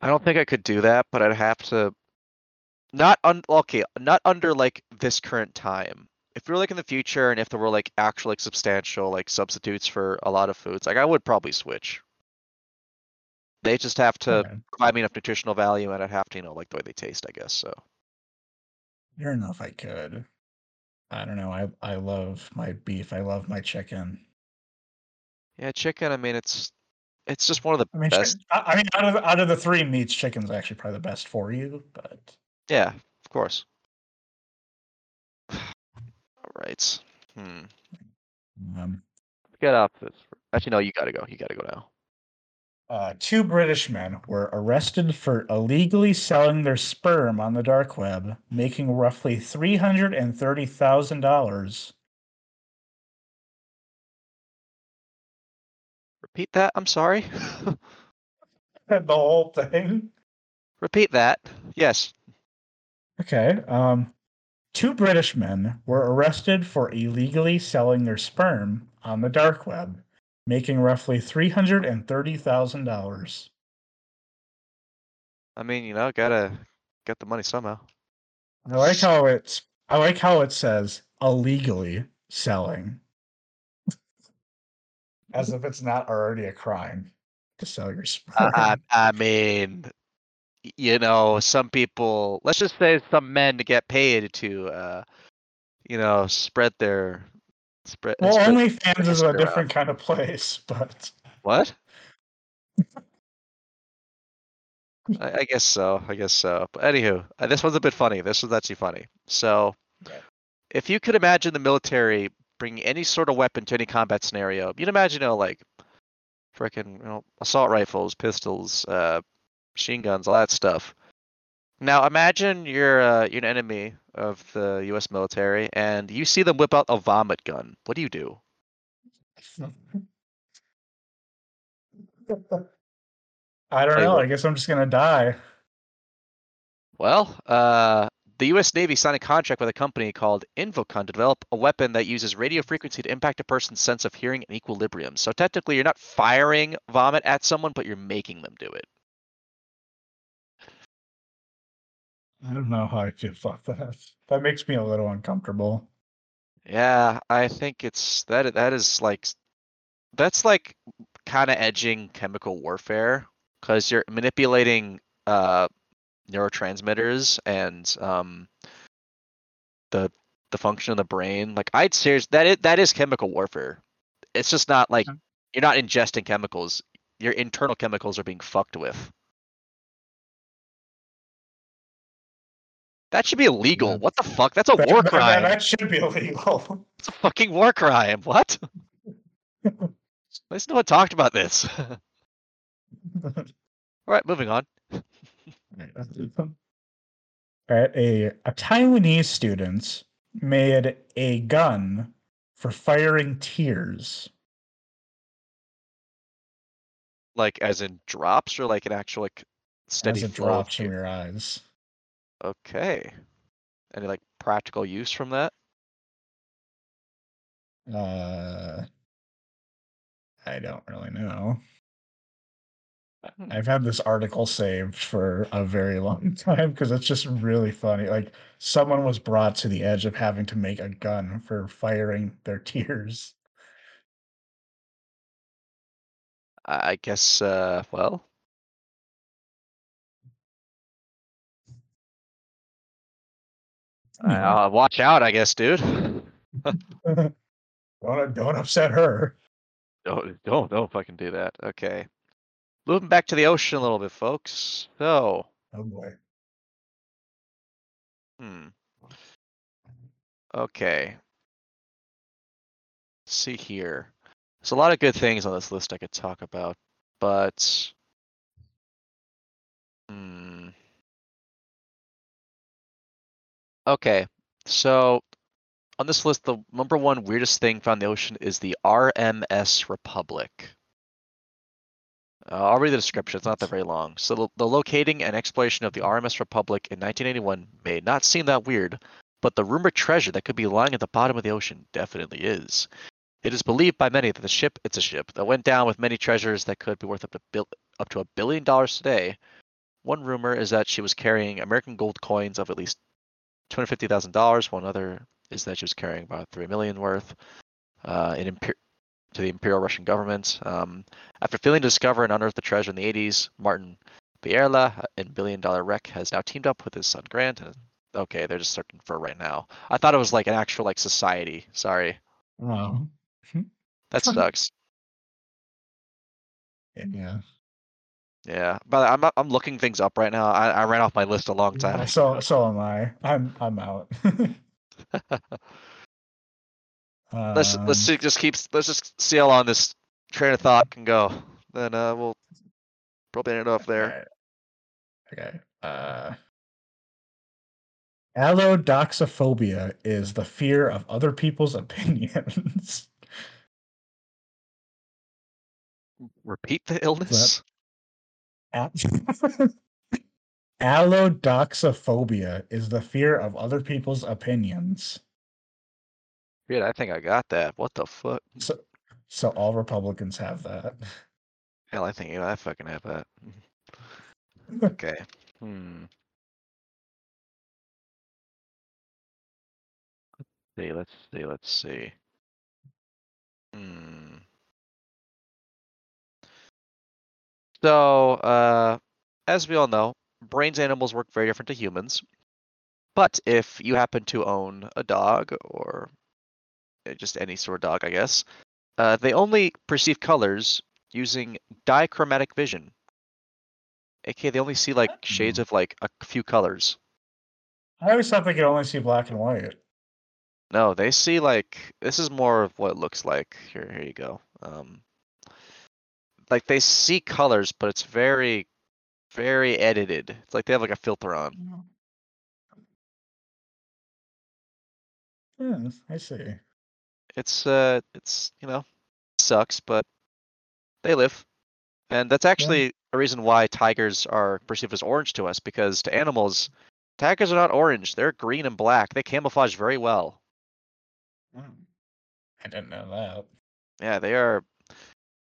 I don't think I could do that, but I'd have to not un okay, not under like this current time. If we are like in the future and if there were like actual like substantial like substitutes for a lot of foods, like I would probably switch. They just have to Okay. provide me enough nutritional value and I'd have to, you know, like the way they taste, I guess. So I don't know if I could. I don't know. I I love my beef. I love my chicken. yeah, chicken, I mean it's it's just one of the I mean, best I I mean, out of out of the three meats, chicken's actually probably the best for you. But Yeah, of course. *sighs* Alright. Hmm. um, Get off this. Actually no, you gotta go. You gotta go now. Uh, two British men were arrested for illegally selling their sperm on the dark web, making roughly three hundred and thirty thousand dollars. Repeat that, I'm sorry. *laughs* *laughs* The whole thing. Repeat that. Yes. Okay. Um, two British men were arrested for illegally selling their sperm on the dark web, making roughly three hundred and thirty thousand dollars. I mean, you know, gotta get the money somehow. I like how it's. I like how it says illegally selling, as if it's not already a crime to sell your sperm. I, I, I mean, you know, some people. Let's just say some men to get paid to, uh, you know, spread their spread. well, spread OnlyFans is a different kind of place, *laughs* but What? *laughs* I, I guess so. I guess so. But anywho, uh, this one's a bit funny. This one's actually funny. So, Okay. if you could imagine the military bringing any sort of weapon to any combat scenario, you'd imagine, you know, like freaking, you know, assault rifles, pistols, uh, machine guns, all that stuff. Now, imagine you're uh, you're an enemy of the U.S. military, and you see them whip out a vomit gun. What do you do? I don't know. what. I guess I'm just gonna die. Well, uh, the U.S. Navy signed a contract with a company called Invocon to develop a weapon that uses radio frequency to impact a person's sense of hearing and equilibrium. So technically, you're not firing vomit at someone, but you're making them do it. I don't know how I feel about that. That makes me a little uncomfortable. Yeah, I think it's that. That is like, that's like kind of edging chemical warfare because you're manipulating uh, neurotransmitters and um, the the function of the brain. Like I'd serious that is that is chemical warfare. It's just not like you're not ingesting chemicals. Your internal chemicals are being fucked with. That should be illegal. What the fuck? That's a That, war crime. that should be illegal. *laughs* It's a fucking war crime. What? Let's no one talked about this. *laughs* All right, moving on. *laughs* Alright, a, a Taiwanese student made a gun for firing tears. Like as in drops or like an actual like steady as it flow drops from your eyes. Okay. Any like practical use from that? Uh, I don't really know. Hmm. I've had this article saved for a very long *laughs* time because it's just really funny. Like someone was brought to the edge of having to make a gun for firing their *laughs* tears. I I guess. Uh, well, uh, watch out, I guess, dude. *laughs* don't don't upset her. Don't don't don't fucking do that. Okay. Moving back to the ocean a little bit, folks. So, Oh boy. hmm. Okay. Let's see here. There's a lot of good things on this list I could talk about, but hmm. Okay, so on this list, the number one weirdest thing found in the ocean is the RMS Republic. Uh, I'll read the description. It's not that very long. So the, the locating and exploration of the RMS Republic in 1981 may not seem that weird, but the rumored treasure that could be lying at the bottom of the ocean definitely is. It is believed by many that the ship, it's a ship, that went down with many treasures that could be worth up to bil- up to a billion dollars today. One rumor is that she was carrying American gold coins of at least two hundred fifty thousand dollars. One other is that she was carrying about 3 million worth uh, in imper- to the Imperial Russian government. Um, after failing to discover and unearth the treasure in the 80s, Martin Bayerle in Billion Dollar Wreck has now teamed up with his son Grant. And, okay, they're just searching for right now. I thought it was like an actual like society. Sorry, Oh. *laughs* that sucks. Yeah. Yeah, but I'm I'm looking things up right now. I, I ran off my list a long Yeah, time. so so am I. I'm I'm out. *laughs* let's let's Um, see, just keep let's just see how long this train of thought can go. Then uh, we'll probably end it off there. Okay. Okay. Uh, allodoxophobia is the fear of other people's *laughs* opinions. Repeat the illness. Al- *laughs* Allodoxophobia is the fear of other people's opinions. Shit, I think I got that. What the fuck? So, so all Republicans have that. Hell, I think yeah, I fucking have that. *laughs* Okay. Hmm. See, let's see, let's see. Hmm. So, uh, as we all know, brains animals work very different to humans. But if you happen to own a dog or uh, just any sort of dog, I guess, uh, they only perceive colors using dichromatic vision. aka they only see like shades Oh. of like a few colors. I always thought they could only see black and white. No, they see like this is more of what it looks like. Here, here you go. Um, like they see colors, but it's very, very edited. It's like they have like a filter on. Yes, I see. It's uh, it's you know, sucks, but they live, and that's actually a reason why tigers are perceived as orange to us because to animals, tigers are not orange. They're green and black. They camouflage very well. Hmm. I didn't know that. Yeah, they are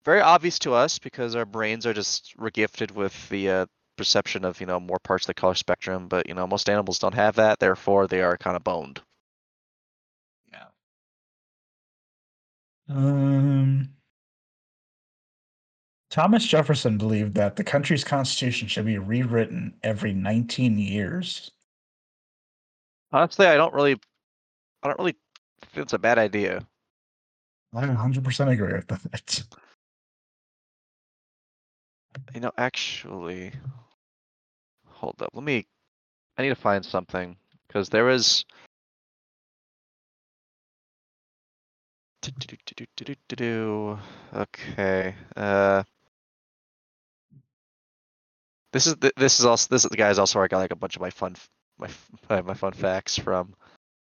very obvious to us because our brains are just regifted with the uh, perception of you know more parts of the color spectrum. But you know most animals don't have that, therefore they are kind of boned. Yeah. Um. Thomas Jefferson believed that the country's constitution should be rewritten every 19 years. Honestly, I don't really, I don't really think it's a bad idea. I 100% agree with that. You know, actually, hold up. Let me. I need to find something because there is. Okay. Uh. This is this is also this is the guy's also where I got like a bunch of my fun my my *laughs* my fun facts from.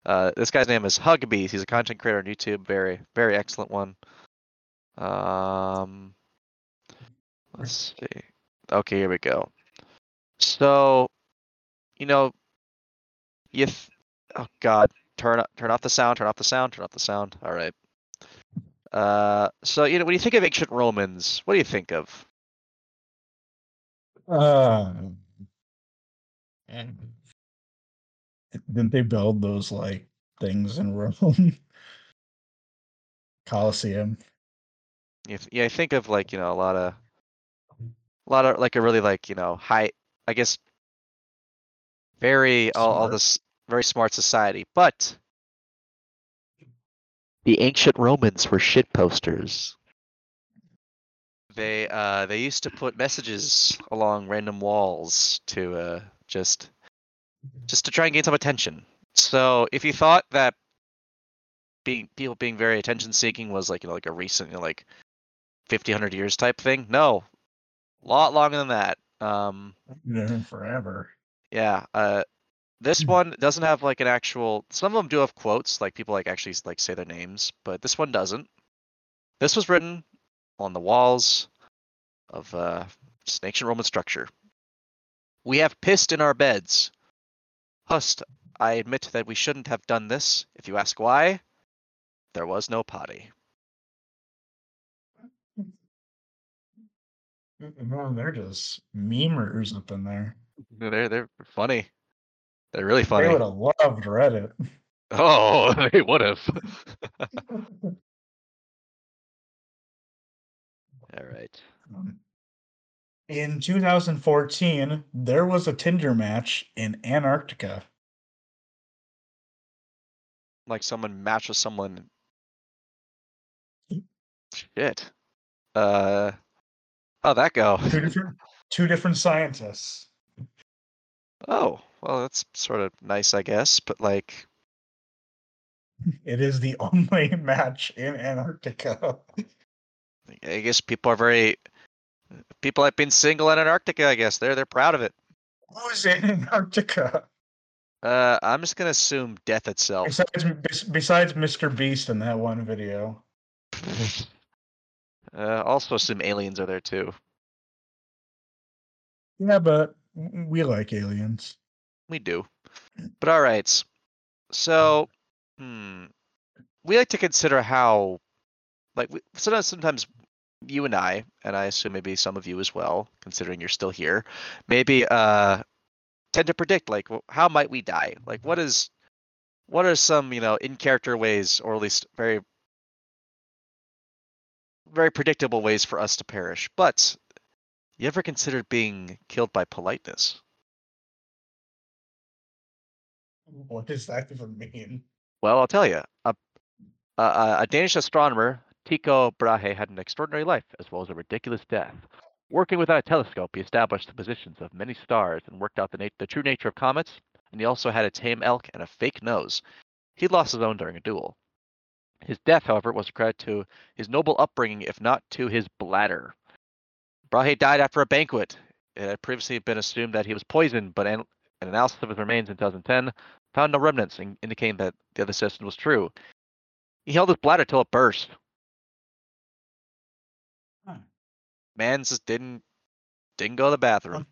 Uh, this guy's name is Hugbees. He's a content creator on YouTube. Very very excellent one. Um. Let's see. Okay, here we go. So, you know, if oh God, turn turn off the sound, turn off the sound, turn off the sound. All right. Uh, so you know when you think of ancient Romans, what do you think of? Uh, didn't they build those like things in Rome? *laughs* Colosseum. Th- yeah, I think of like you know a lot of, a lot of like a really like you know high, I guess, very all, all this very smart society, but the ancient Romans were shit posters. They uh they used to put messages along random walls to uh just just to try and gain some attention. So if you thought that being people being very attention seeking was like you know like a recent you know, like 50 100 years type thing, no. A lot longer than that. Um Yeah, forever. yeah, uh this Hmm. one doesn't have like an actual some of them do have quotes, like people like actually like say their names, but this one doesn't. This was written on the walls of uh an ancient Roman structure. We have pissed in our beds. Hust, I admit that we shouldn't have done this. If you ask why, there was no potty. No, they're just memers up in there. They're they're funny. They're really funny. They would have loved Reddit. *laughs* Oh, *laughs* they would have. *laughs* All right. Um, In 2014, there was a Tinder match in Antarctica. Like someone matched with someone. Shit. Uh. How'd that go? Two different, two different scientists. Oh, well, that's sort of nice, I guess. But like, It is the *laughs* only match in Antarctica. I guess people are very. People have been single in Antarctica. I guess they're they're proud of it. Who's in Antarctica? Uh, I'm just gonna assume death itself. Besides, besides Mr. Beast in that one video. *laughs* Uh, also some aliens are there too. Yeah, but we like aliens. We do. But all right. So, hmm, we like to consider how, like, we, sometimes, sometimes you and I, and I assume maybe some of you as well, considering you're still here, maybe uh, tend to predict like how might we die? Like, what is, what are some you know in character ways, or at least very, very predictable ways for us to perish? But you ever considered being killed by politeness? What does that even mean? Well, I'll tell you. A, a, a- Danish astronomer, Tycho Brahe, had an extraordinary life as well as a ridiculous death. Working without a telescope, he established the positions of many stars and worked out the, nat- the true nature of comets, and he also had a tame elk and a fake nose. He lost his own during a duel. His death, however, was a credit to his noble upbringing, if not to his bladder. Brahe died after a banquet. It had previously been assumed that he was poisoned, but an, an analysis of his remains in 2010 found no remnants, in- indicating that the other suggestion was true. He held his bladder till it burst. Huh. Man just didn't didn't go to the bathroom.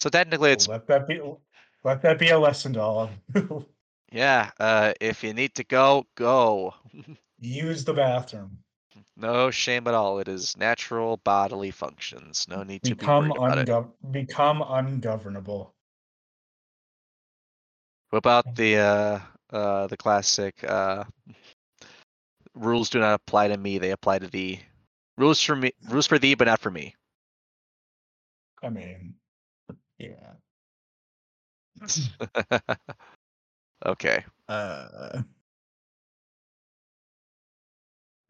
So technically, it's let that be. Let that be a lesson to all. *laughs* yeah. Uh, if you need to go, go. *laughs* Use the bathroom. No shame at all. It is natural bodily functions. No need to Become be it. become ungovernable. What about the uh, uh, the classic uh, rules do not apply to me; they apply to thee. Rules for me, rules for thee, but not for me. I mean, yeah. *laughs* *laughs* okay. Uh,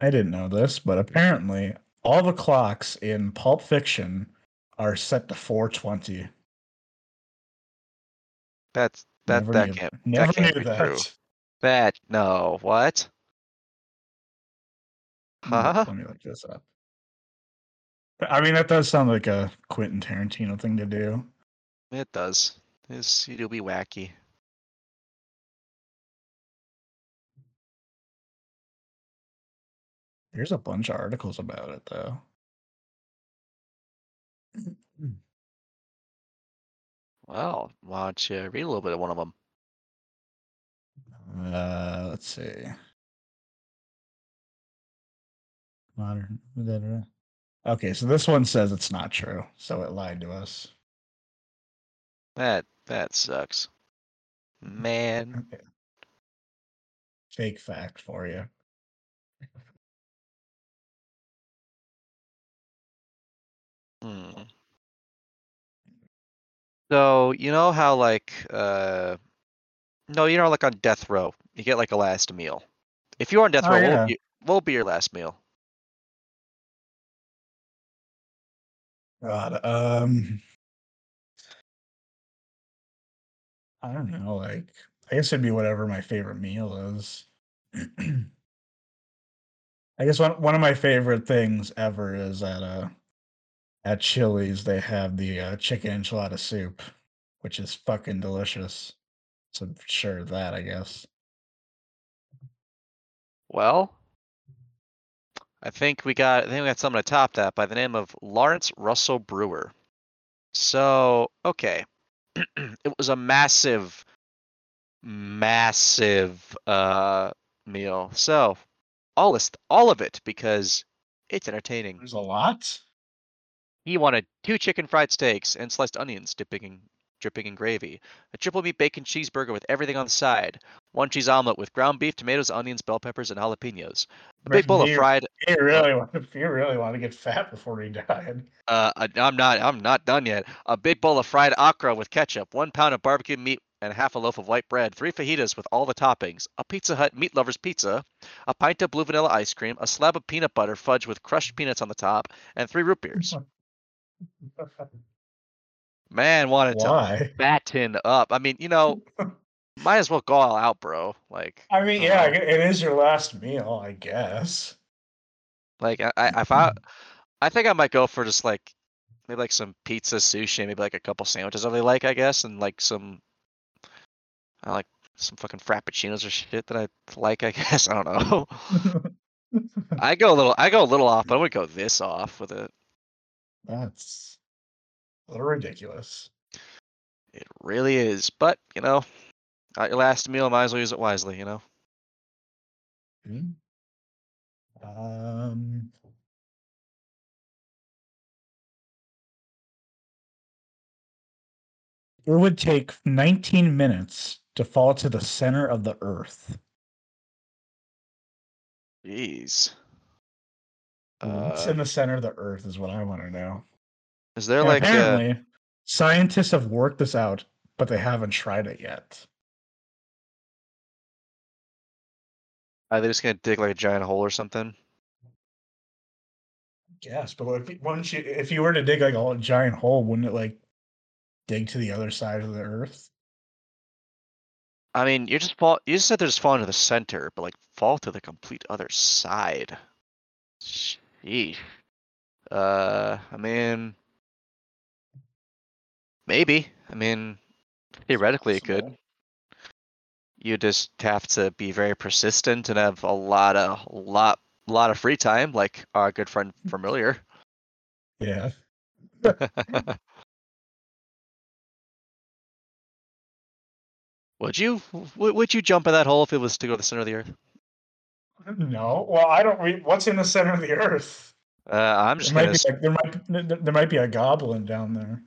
I didn't know this, but apparently all the clocks in Pulp Fiction are set to 420. That's that Never that knew, can't never that can't knew be that. true. That no what? Huh? Let me look this up. I mean, that does sound like a Quentin Tarantino thing to do. It does. It's, it'll be wacky. There's a bunch of articles about it, though. Well, why don't you read a little bit of one of them? Uh, let's see. Modern. Okay, so this one says it's not true, so it lied to us. That that sucks. *laughs* Man. Okay. Fake fact for you. Hmm. So you know how like uh no, you know like on death row, you get like a last meal. If you're on death Oh, row, what, yeah. would be, what would be your last meal? God, um, I don't know. Like, I guess it'd be whatever my favorite meal is. *clears throat* I guess one one of my favorite things ever is at uh at Chili's they have the uh, chicken enchilada soup, which is fucking delicious. So sure that I guess. Well, I think we got I think we got someone to top that by the name of Lawrence Russell Brewer. So, okay. *clears throat* it was a massive massive uh meal. So, all list all of it because it's entertaining. There's a lot. He wanted two chicken fried steaks and sliced onions dipping in, dripping in gravy, a triple meat bacon cheeseburger with everything on the side, one cheese omelet with ground beef, tomatoes, onions, bell peppers, and jalapenos, a big bowl of fried. He really wanted. He *laughs* really wanted to get fat before he died. Uh, I- I'm not. I'm not done yet. A big bowl of fried okra with ketchup, one pound of barbecue meat, and half a loaf of white bread, three fajitas with all the toppings, a Pizza Hut meat lovers pizza, a pint of blue vanilla ice cream, a slab of peanut butter fudge with crushed peanuts on the top, and three root beers. *laughs* Man wanted to Why? *laughs* fatten up. I mean, you know, might as well go all out, bro. Like, I mean, yeah, uh, it is your last meal, I guess. like I, I, if I, I think I might go for just like maybe like some pizza, sushi, maybe like a couple sandwiches I really like, I guess, and like some, I like some fucking frappuccinos or shit that I like, I *laughs* guess. I don't know. *laughs* I go a little, I go a little off, but I would go this off with it. That's a little ridiculous. It really is, but you know, your last meal, might as well use it wisely, you know. Hmm. Um, it would take 19 minutes to fall to the center of the earth. Jeez. What's in the center of the earth is what I want to know. is there And like uh, apparently, scientists have worked this out, but they haven't tried it yet. are they just gonna dig like a giant hole or something? Yes, but if once you if you were to dig like a giant hole, wouldn't it like dig to the other side of the earth? I mean, you just fall. You just said they're just falling to the center, but like fall to the complete other side. Sheesh. Uh, I mean, maybe. I mean, theoretically it could. You just have to be very persistent and have a lot of lot lot of free time, like our good friend from earlier. Yeah. *laughs* would you? Would you jump in that hole if it was to go to the center of the earth? No. Well, I don't read what's in the center of the earth. Uh, I'm just There might, be, like, there might be- there- might be a goblin down there.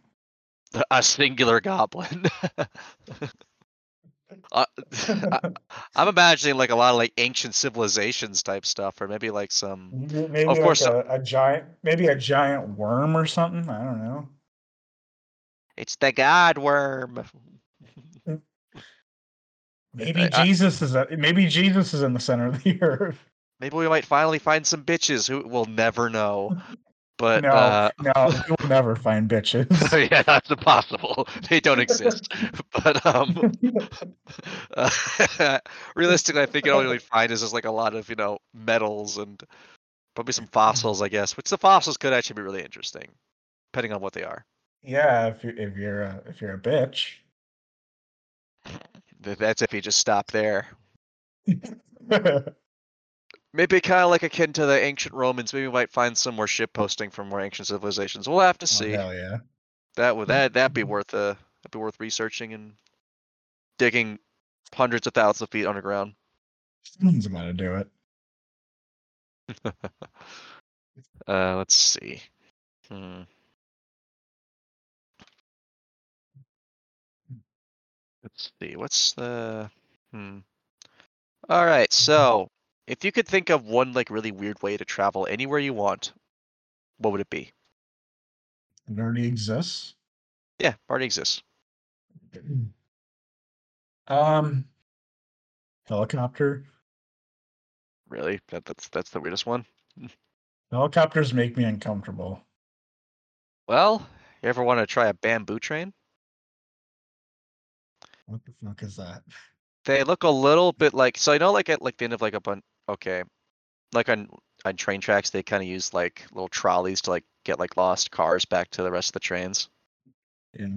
*laughs* A singular goblin. *laughs* Uh, *laughs* I- I'm imagining like a lot of like ancient civilizations type stuff, or maybe like some. Maybe maybe Of like course, a, a giant, maybe a giant worm or something. I don't know. It's the god worm. Maybe I- I- Jesus is at, maybe Jesus is in the center of the *laughs* earth. Maybe we might finally find some bitches who will never know. But No, uh, *laughs* no, we will never find bitches. *laughs* yeah, that's impossible. They don't exist. but um, uh, realistically, I think all you'll find is just like a lot of you know metals and probably some fossils, I guess. Which the fossils could actually be really interesting, depending on what they are. yeah, if you if you're a, if you're a bitch. Th- That's if you just stop there. *laughs* Maybe kind of like akin to the ancient Romans. Maybe we might find some more ship posting from more ancient civilizations. We'll have to Oh, see. hell yeah. That would that that'd be *laughs* worth uh that'd be worth researching and digging hundreds of thousands of feet underground. Someone's about to do it. *laughs* Uh, let's see. Hmm. Let's see. What's the? Hmm. All right. So, if you could think of one like really weird way to travel anywhere you want, what would it be? It already exists. Yeah, already exists. *clears throat* Um, helicopter. Really? That, that's that's the weirdest one. *laughs* Helicopters make me uncomfortable. Well, you ever want to try a bamboo train? What the fuck is that? They look a little bit like so. I know, like at like the end of like a bun. Okay, like on on train tracks, they kind of use like little trolleys to like get like lost cars back to the rest of the trains. Yeah.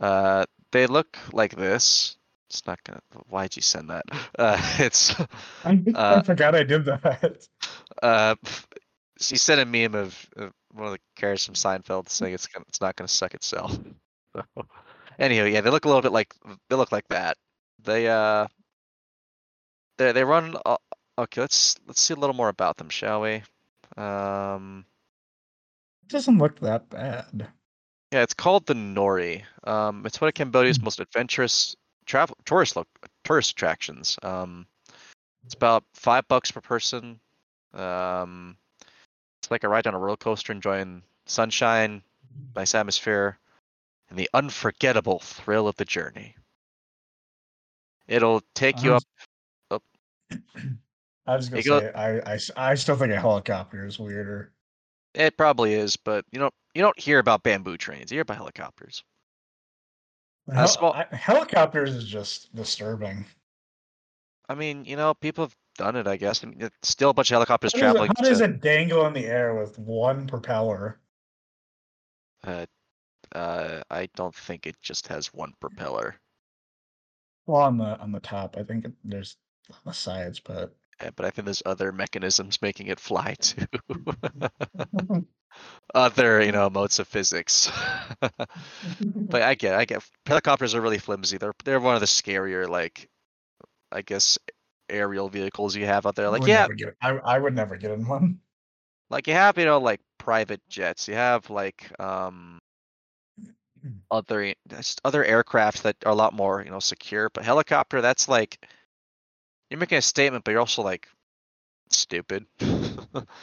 Uh, they look like this. It's not gonna. Why'd you send that? *laughs* Uh, it's *laughs* I, I Uh, forgot I did that. *laughs* uh, she sent a meme of, of one of the characters from Seinfeld saying it's gonna, it's not gonna suck itself. So, anyhow, yeah, they look a little bit like they look like that. They uh, they they run. Uh, okay, let's let's see a little more about them, shall we? Um, It doesn't look that bad. yeah, it's called the Nori. Um, it's one of Cambodia's Hmm. most adventurous travel tourist lo- tourist attractions. Um, it's about five bucks per person. Um, it's like a ride on a roller coaster, enjoying sunshine, nice atmosphere, and the unforgettable thrill of the journey. It'll take you I up. was- *clears throat* I was gonna You go- say I, I I still think a helicopter is weirder. It probably is, but you don't you don't hear about bamboo trains. You hear about helicopters. Hel- small- I- helicopters is just disturbing. I mean, you know, people have done it. I guess. I mean, it's still a bunch of helicopters How does, it, traveling. how does it dangle in the air with one propeller? uh, uh, I don't think it just has one propeller. Well, on the on the top, I think there's on the sides, but uh, but I think there's other mechanisms making it fly too. *laughs* *laughs* other, you know, modes of physics. *laughs* but I get, I get. Helicopters are really flimsy. They're they're one of the scarier, like, I guess, aerial vehicles you have out there. Like, would yeah, get, I I would never get in one. like you have, you know, like private jets. You have like um other just other aircraft that are a lot more, you know, secure. But helicopter, that's like you're making a statement, but you're also like stupid. *laughs* I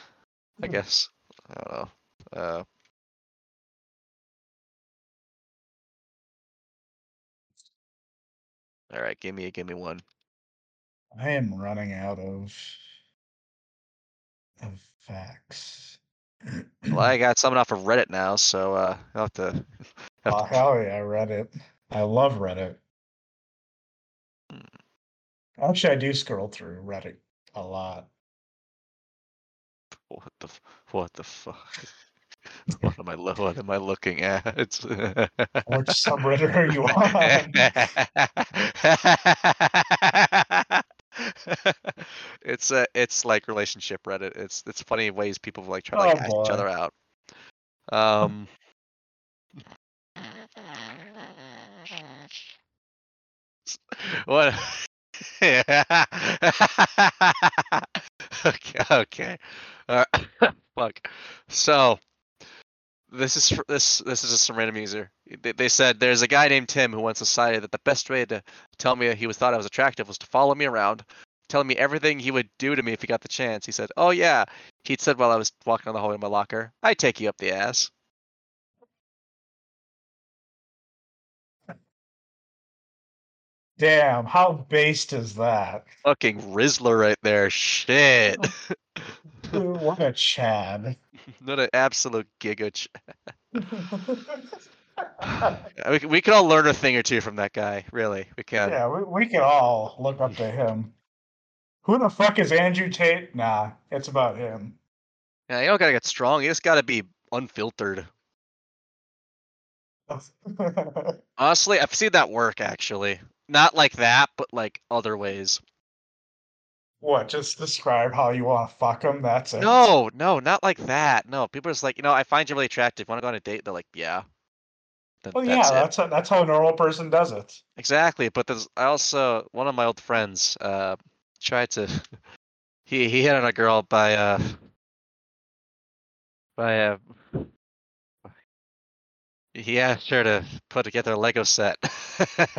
Hmm. guess. I don't know. Uh, all right, give me give me one. I am running out of of facts. Well, I *clears throat* got something off of Reddit now, so uh, I'll have to. *laughs* Have Oh to hell yeah, Reddit. I love Reddit. Hmm. Actually, I do scroll through Reddit a lot. what the what the fuck? *laughs* what am I what am I looking at? *laughs* Which subreddit are you on? *laughs* it's uh, it's like relationship Reddit. It's it's funny ways people like try to like Oh, ask each other out. *laughs* Um. *laughs* What? okay. Okay. Uh, *coughs* fuck. So this is this this is just some random user. They, they said there's a guy named Tim who once decided that the best way to tell me he was thought I was attractive was to follow me around, telling me everything he would do to me if he got the chance. He said, "Oh yeah," he'd said while I was walking on the hallway in my locker, "I'd take you up the ass." Damn, how based is that? Fucking Rizzler right there. Shit. Dude, oh. *laughs* what a Chad. Not an absolute giga. Ch- *sighs* we, we can all learn a thing or two from that guy. Really, we can. yeah, we, we can all look up to *laughs* him. Who the fuck is Andrew Tate? Nah, it's about him. Yeah, you don't gotta get strong. You just gotta be unfiltered. *laughs* Honestly, I've seen that work actually. Not like that, but like other ways. what? Just describe how you want to fuck them. That's it. No, no, not like that. No, people are just like, you know, I find you really attractive. Want to go on a date? They're like, yeah. Then Well, yeah, that's it. that's how, that's how a normal person does it. Exactly, but there's I also one of my old friends uh tried to *laughs* he he hit on a girl by uh I have. He asked her to put together a Lego set. *laughs*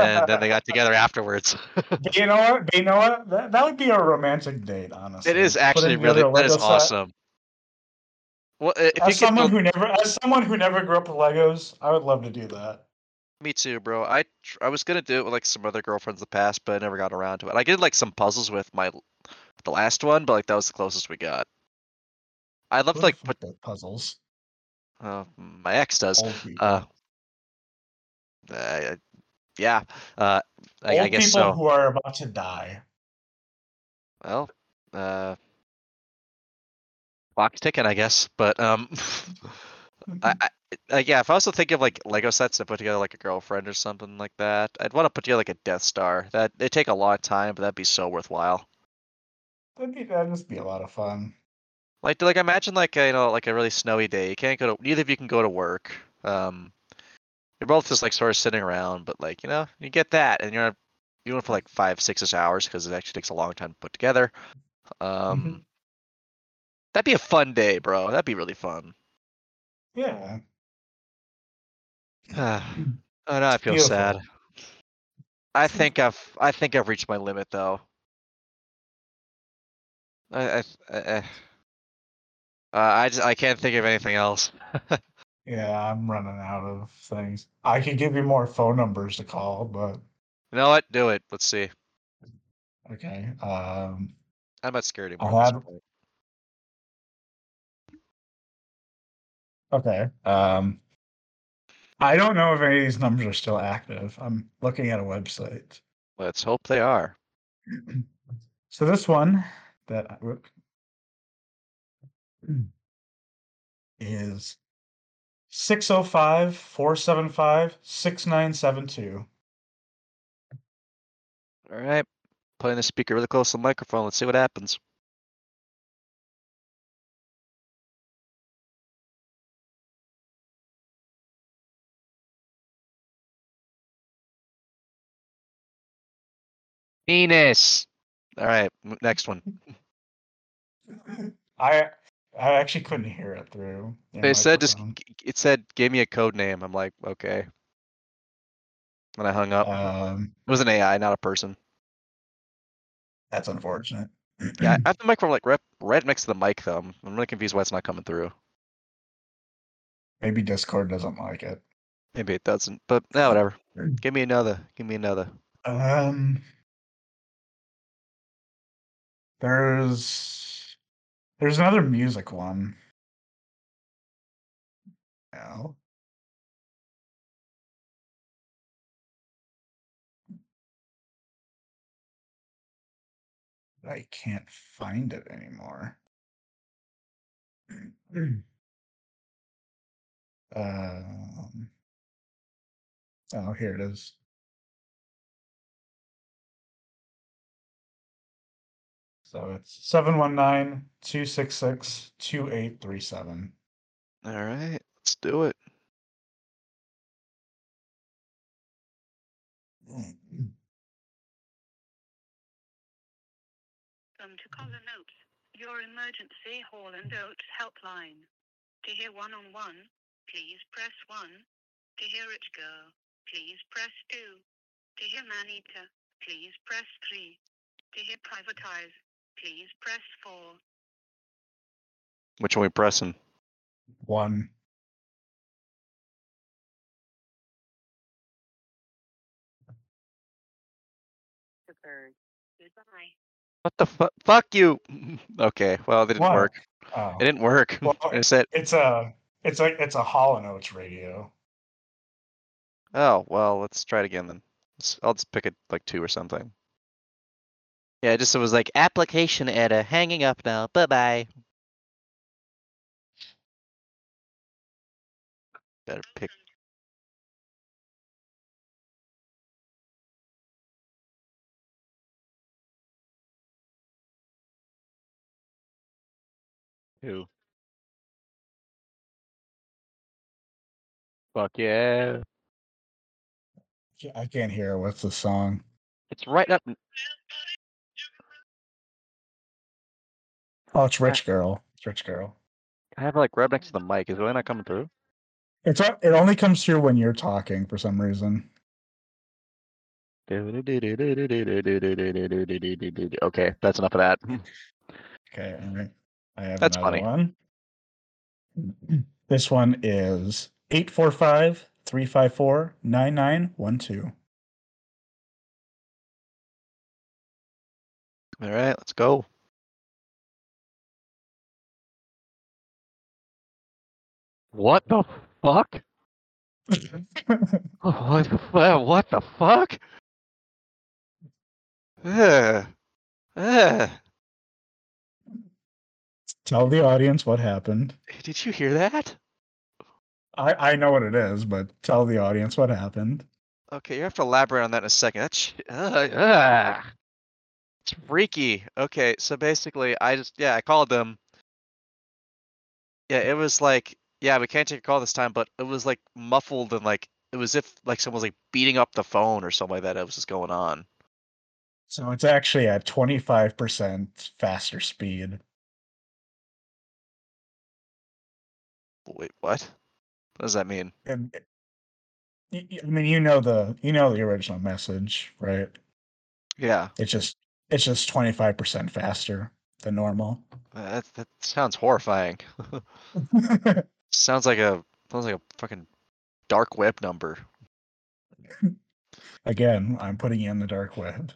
and then they got *laughs* together afterwards. *laughs* You know what? You know what? That, that would be a romantic date, honestly. it is actually really that is set. awesome. Well, if As someone who never, as someone who never grew up with Legos, I would love to do that. Me too, bro. I tr- I was gonna do it with like some other girlfriends in the past, but I never got around to it. I did like some puzzles with my the last one, but like that was the closest we got. I'd love to like put puzzles. uh, my ex does. Uh, uh, yeah. Uh, I, I guess people so. who are about to die. Well, uh, clock's ticking, I guess. But um, *laughs* I, I, I yeah. If I was to think of like Lego sets to put together like a girlfriend or something like that, I'd want to put together like a Death Star. That it take a lot of time, but that'd be so worthwhile. That'd be that'd just be a lot of fun. Like, like imagine like a, you know like a really snowy day. You can't go to neither of you can go to work. Um, you're both just like sort of sitting around, but like you know you get that, and you're you doing it for like five six hours because it actually takes a long time to put together. Um, that'd be a fun day, bro. That'd be really fun. Yeah. oh, *sighs* now I feel beautiful. sad. I think I've I think I've reached my limit though. I I I, I, uh, I just I can't think of anything else. *laughs* Yeah, I'm running out of things. I could give you more phone numbers to call, but You know what? Do it. Let's see. okay. Um, I'm not scared I'll anymore. have- okay. Um, I don't know if any of these numbers are still active. I'm looking at a website. Let's hope they are. *clears throat* So this one that I *clears throat* is 605 475 6972. All right. Putting the speaker really close to the microphone. Let's see what happens. Penis. All right. Next one. I I actually couldn't hear it through. the They said just. microphone. g- It said, gave me a code name." I'm like, okay. And I hung up. Um, it was an AI, not a person. that's unfortunate. Yeah, I *clears throat* have the microphone like right, right next to the mic though. I'm, really confused why it's not coming through. Maybe Discord doesn't like it. Maybe it doesn't, but yeah, whatever. Give me another. Give me another. Um, there's there's another music one. No. I can't find it anymore. *clears throat* um, oh, here it is. So it's 719 266 2837. All right, let's do it. Welcome to Callin' Oates, your emergency Hall and Oates helpline. To hear one-on-one, please press 1. To hear it go, please press 2. To hear man-eater, please press 3. To hear Private Eyes, please press 4. Which one we pressing? One. Goodbye. What the fuck? Fuck you. *laughs* okay, well, it didn't What? work. Oh, It didn't work. *laughs* Well, it said, it's a it's a it's a Hall and Oates radio. oh, well, let's try it again then. Let's- I'll just pick it like two or something. Yeah, it just it was like application error. Hanging up now. Bye bye. Better pick. Who? Fuck yeah. I can't hear what's the song. It's right up. Oh, it's Rich Girl. It's Rich Girl. I have it like right next to the mic. Is it really not coming through? It's o- it only comes through when you're talking for some reason. Okay, that's enough of that. Hmm. Okay, all right. I have That's funny. one. *clears throat* This one is 845 354 9912. All right, let's go. What the fuck? *laughs* *laughs* What the, what the fuck? Ugh. Ugh. Tell the audience what happened. Did you hear that? I, I know what it is, but tell the audience what happened. Okay, you have to elaborate on that in a second. That's uh, uh, it's freaky. Okay, so basically, I just yeah, I called them. Yeah, it was like yeah, we can't take a call this time, but it was like muffled and like it was if like someone was like beating up the phone or something like that. It was just going on. So it's actually at 25% faster speed. Wait, what? What does that mean? And it- y- y- I mean, you know the you know the original message, right? Yeah, It's just it's just 25% faster than normal. that that sounds horrifying. *laughs* *laughs* sounds like a sounds like a fucking dark web number. *laughs* Again, I'm putting in the dark web.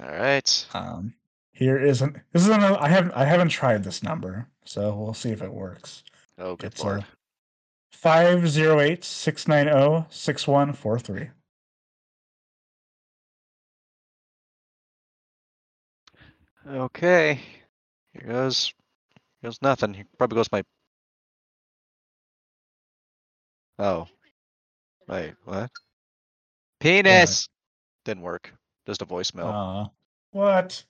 All right. Um, here isn't this is another. I haven't I haven't tried this number, so we'll see if it works. Oh, good It's lord. five zero eight six nine zero six one four three. Okay. Here goes. Here goes nothing. Here probably goes my. Oh. Wait, what? Penis! Didn't work. Just a voicemail. Uh, what?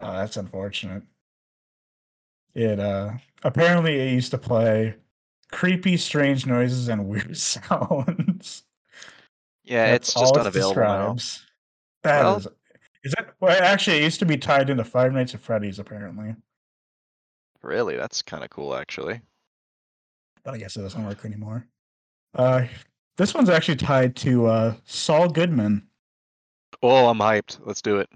Oh, that's unfortunate. It uh apparently it used to play creepy, strange noises and weird *laughs* sounds. yeah, That's it's just all it unavailable now. describes. That Well- is. Is it? Well, actually, it used to be tied into Five Nights at Freddy's, apparently. Really, that's kind of cool, actually. But I guess it doesn't work anymore. Uh, this one's actually tied to uh Saul Goodman. Oh, I'm hyped. Let's do it.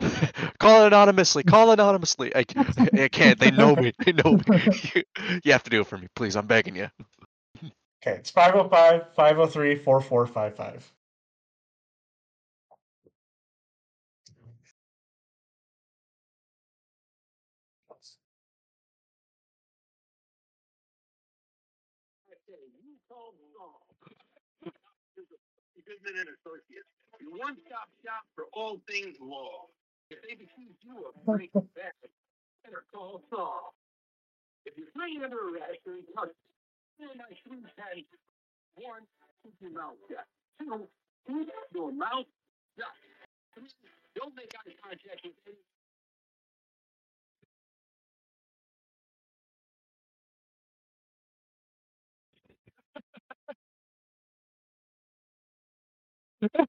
*laughs* call anonymously. Call anonymously. I, *laughs* I can't. They know me. They know me. You, *laughs* you have to do it for me, please. I'm begging you. Okay, it's 505 503 4455. Goodman and Associates, your one-stop shop for all things law. If they accuse you of breaking bad, better call Saul. If you're fleeing under arrest or in custody, then my three patties. One, keep your mouth shut. Two, keep your mouth shut. Three, don't make eye contact with any *laughs*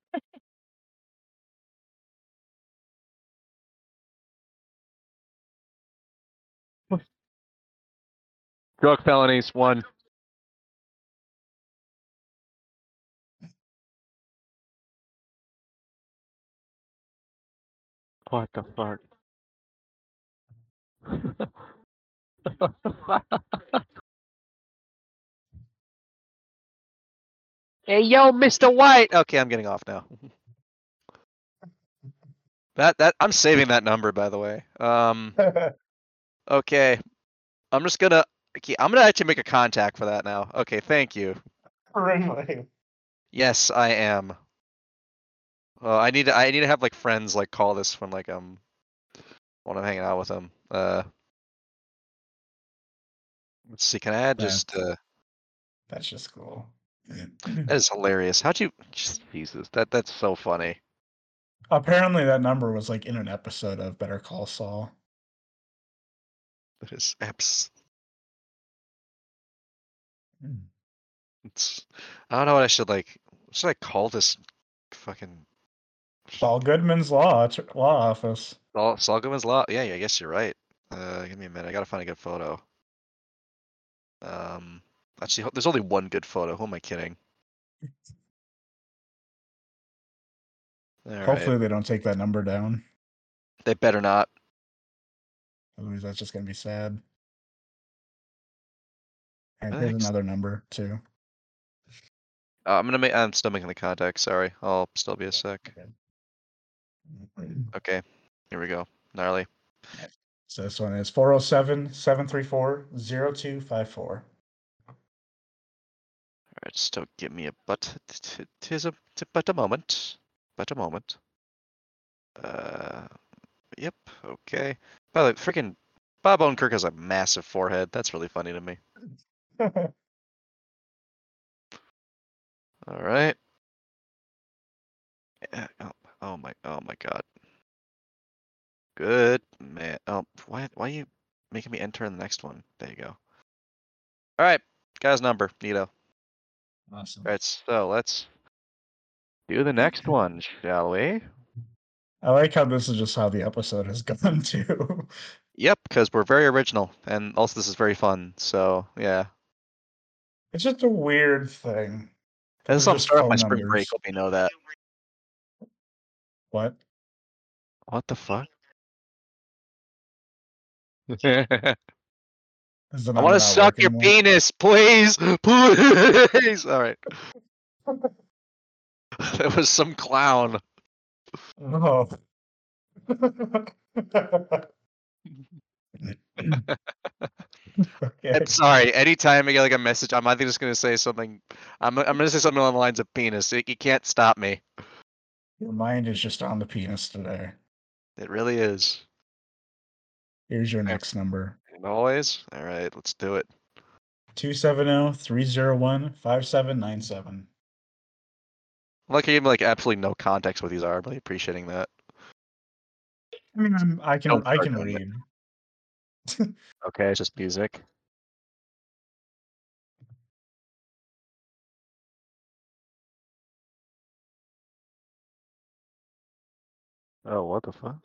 Drug felonies, one. What the fuck? *laughs* *laughs* hey, yo, Mr. White. Okay, I'm getting off now. *laughs* That that I'm saving that number, by the way. Um. *laughs* Okay. I'm just gonna. Okay, I'm gonna actually make a contact for that now. Okay, thank you. really? Yes, I am. Well, I need to. I need to have like friends like call this when like I'm when I'm hanging out with them. Uh. Let's see. Can I add Yeah. just? Uh, That's just cool. That is hilarious. How'd you? Jesus, that that's so funny. Apparently, that number was like in an episode of Better Call Saul. That is abs. Hmm. It's. I don't know what I should like. What should I call this? Fucking Saul Goodman's law law office. Saul, Saul Goodman's Law. Yeah, yeah, I guess you're right. Uh, give me a minute. I gotta find a good photo. Um, actually, there's only one good photo. Who am I kidding? All right. Hopefully they don't take that number down. They better not. Otherwise, that's just gonna be sad. And I here's another number too. Uh, I'm gonna make. I'm still making the contact. Sorry, I'll still be a sec. Okay, here we go. Gnarly. So this one is 407 734 0254. Right, still give me a but. Tis a but a moment. But a moment. Uh, yep. Okay. By the way, freaking Bob Odenkirk has a massive forehead. That's really funny to me. *laughs* All right. Oh, oh my. Oh my God. Good man. Oh, why? Why are you making me enter in the next one? There you go. All right, guy's number. Neato. Awesome. All right, so let's do the next one, shall we? I like how this is just how the episode has *laughs* gone too. Yep, because we're very original, and also this is very fun. So yeah, It's just a weird thing. and They're some just start off my phone spring break. numbers. Hope you know that. What? What the fuck? *laughs* I want to suck your penis, please, *laughs* please. All right. *laughs* That was some clown. Oh. *laughs* okay. And sorry, anytime I get like a message, I'm either just gonna say something. I'm I'm gonna say something along the lines of penis. You you can't stop me. Your mind is just on the penis today. It really is. Here's your next number And always. All right, let's do it. 270 301 5797. I Like you give me like absolutely no context what these are. I'm really appreciating that. I mean, I'm, I can Don't I can doing it. read. Okay, it's just music. Oh, what the fuck?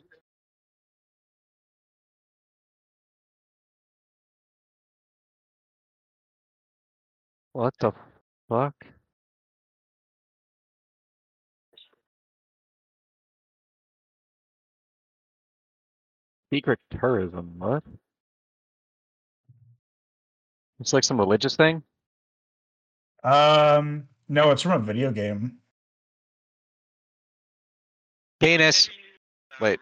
What the fuck? Secret tourism, what? It's like some religious thing? Um, no, it's from a video game. Penis. Wait.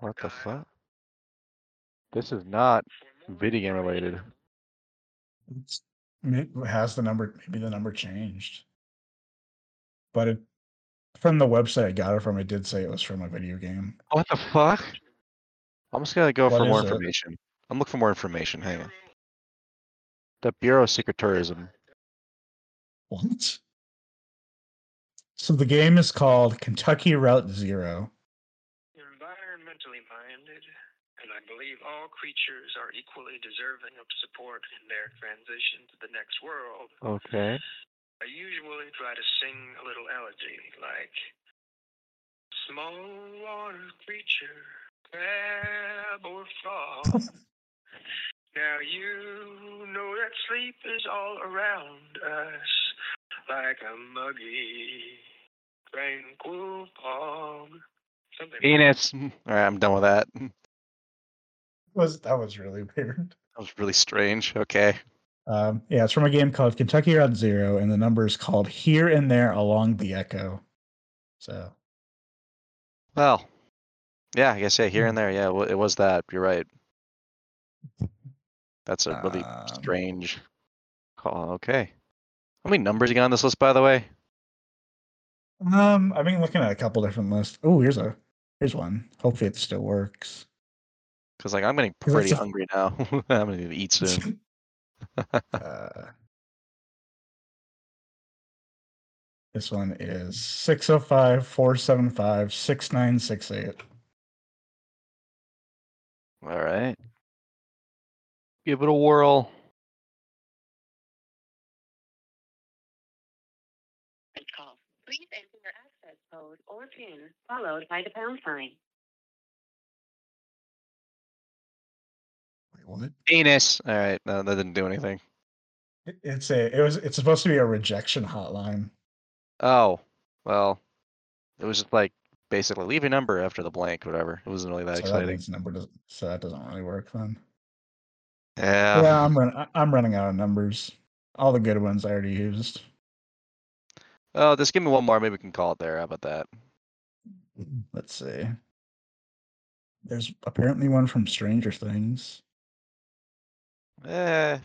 What the fuck? This is not video game related. It's, it has the number. Maybe the number changed, but it from the website I got it from. It did say it was from a video game. What the fuck? I'm just gonna go What for more is it? information. I'm looking for more information. Hang on. The Bureau of Secret Tourism. What? So the game is called Kentucky Route Zero. environmentally minded, and I believe all creatures are equally deserving of support in their transition to the next world. Okay. I usually try to sing a little elegy like Small water creature, crab or frog. *laughs* now you know that sleep is all around us like a muggy, tranquil fog. Something Penis. All right, I'm done with that. That Was that was really *laughs* weird. That was really strange. Okay. Um, yeah, it's from a game called Kentucky Route Zero, and the number is called Here and There Along the Echo. So Well, yeah, I guess yeah, here and there, yeah, it was that. You're right. That's a really Um, strange call. Okay. How many numbers you got on this list, by the way? Um, I've been looking at a couple different lists. Oh, here's a here's one. Hopefully it still works. Because like I'm getting pretty a- hungry now. *laughs* I'm gonna need to eat soon. *laughs* uh, this one is 605 475 6968. All right. Give it a whirl. Please enter your access code or PIN followed by the pound sign. What? Penis. All right, no, that didn't do anything. It- It's a it was it's supposed to be a rejection hotline. Oh, well, it was just like basically leave your number after the blank, whatever. It wasn't really that So that, exciting. means number doesn't, so that doesn't really work then. Yeah. yeah, I'm running. I'm running out of numbers. All the good ones I already used. Oh, just give me one more. Maybe we can call it there. How about that? Let's see. There's apparently one from Stranger Things. Eh,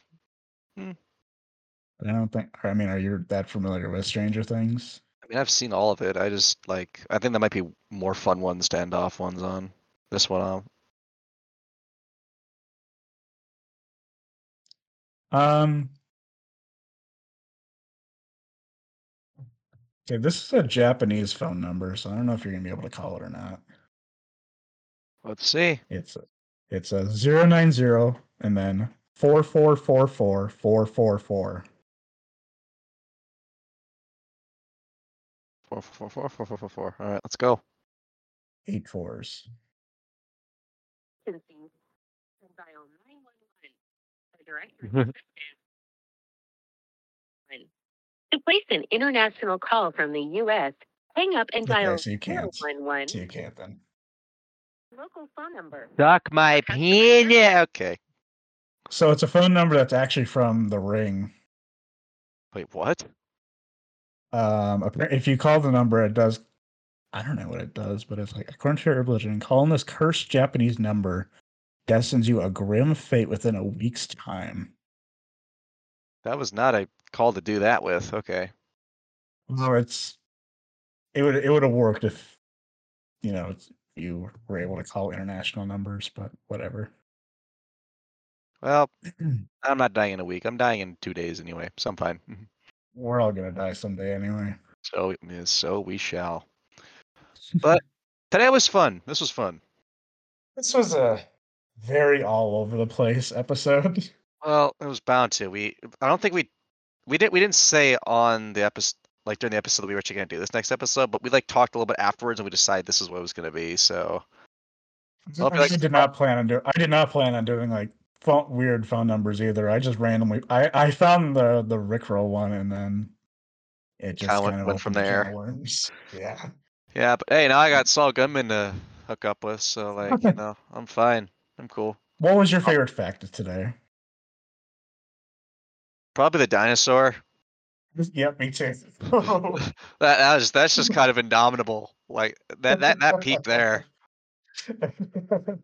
But I don't think. I mean, are you that familiar with Stranger Things? I mean, I've seen all of it. I just like. I think there might be more fun ones to end off ones on. This one, um, Um. Okay, this is a Japanese phone number, so I don't know if you're gonna be able to call it or not. let's see. It's a, it's a zero nine zero and then four four four four four four four. Four, four, four, four, four, four, four. All right, let's go. Eight fours. emergency, and dial 911. The directory is *laughs* To place an international call from the U.S., hang up and dial Okay, dial so you can't. 011, So you can't then. local phone number. Suck my Customer penis. Okay. So it's a phone number that's actually from the ring. Wait, what? Um, if you call the number, it does. I don't know what it does, but it's like according to your religion, calling this cursed Japanese number destines you a grim fate within a week's time. That was not a call to do that with. Okay. No, it's it would it would have worked if you know you were able to call international numbers, but whatever. Well, *clears throat* I'm not dying in a week. I'm dying in two days anyway, so I'm fine. Mhm. We're all gonna die someday anyway. So, so we shall. *laughs* But today was fun. This was fun. This was a very all over the place episode. *laughs* Well, it was bound to. We, I don't think we, we didn't, we didn't say on the episode, like during the episode that we were actually gonna do this next episode, but we like talked a little bit afterwards and we decided this is what it was gonna be. So if I like- did not plan on doing. I did not plan on doing like phone, weird phone numbers either. I just randomly. I I found the the Rickroll one and then it just Kinda went- of went from there. worms. *laughs* Yeah. yeah, but hey, now I got Saul Goodman to hook up with, so like, you *laughs* know, I'm fine. I'm cool. What was your favorite fact of today? Probably the dinosaur. Yep, me too. *laughs* That, that was that's just kind of indomitable. Like that that that peak there. Uh,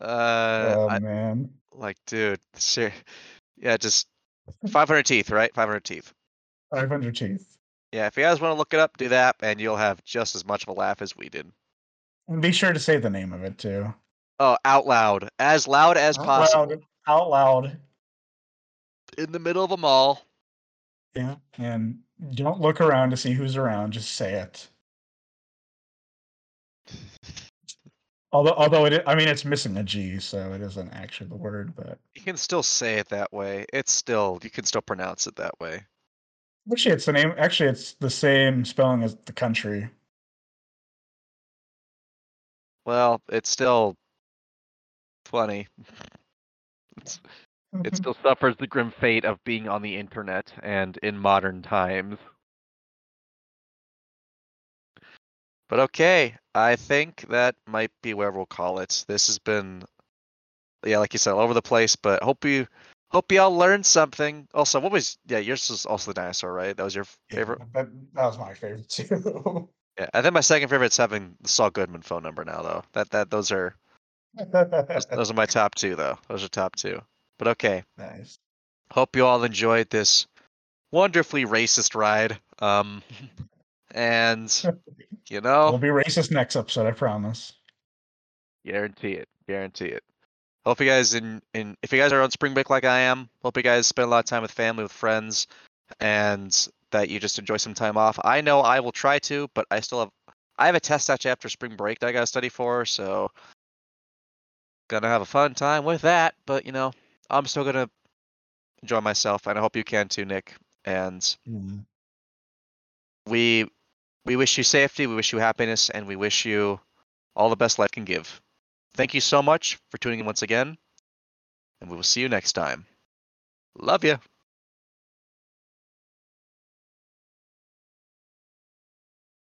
oh I- man. Like dude, ser- yeah, just *laughs* 500 teeth, right? 500 teeth. 500 teeth. Yeah, if you guys want to look it up, do that, and you'll have just as much of a laugh as we did. And be sure to say the name of it too. Oh, out loud, as loud as Out possible, loud. Out loud. in the middle of a mall. Yeah. And don't look around to see who's around. Just say it. Although, although it, I mean, it's missing a G, so it isn't actually the word. But You can still say it that way. It's still you can still pronounce it that way. actually, it's the name. Actually, it's the same spelling as the country. Well, it's still funny. It's, it mm-hmm. still suffers the grim fate of being on the internet and in modern times. But okay, I think that might be where we'll call it. This has been, yeah, like you said, all over the place. But hope you, hope you all learned something. Also, what was yeah, yours was also the dinosaur, right? That was your f- Yeah, favorite. That, that was my favorite too. *laughs* Yeah, I think my second favorite is having the Saul Goodman phone number now, though. That that those are those, *laughs* those are my top two, though. Those are top two. But okay, nice. hope you all enjoyed this wonderfully racist ride. Um, *laughs* and *laughs* you know, We'll be racist next episode. I promise. guarantee it, guarantee it. Hope you guys in in if you guys are on spring break like I am, hope you guys spend a lot of time with family, with friends, and that you just enjoy some time off. I know I will try to, but I still have I have a test actually after spring break that I gotta study for, so gonna have a fun time with that. But you know, I'm still gonna enjoy myself, and I hope you can too, Nick. And Mm. we we wish you safety, we wish you happiness, and we wish you all the best life can give. Thank you so much for tuning in once again. and we will see you next time. Love you.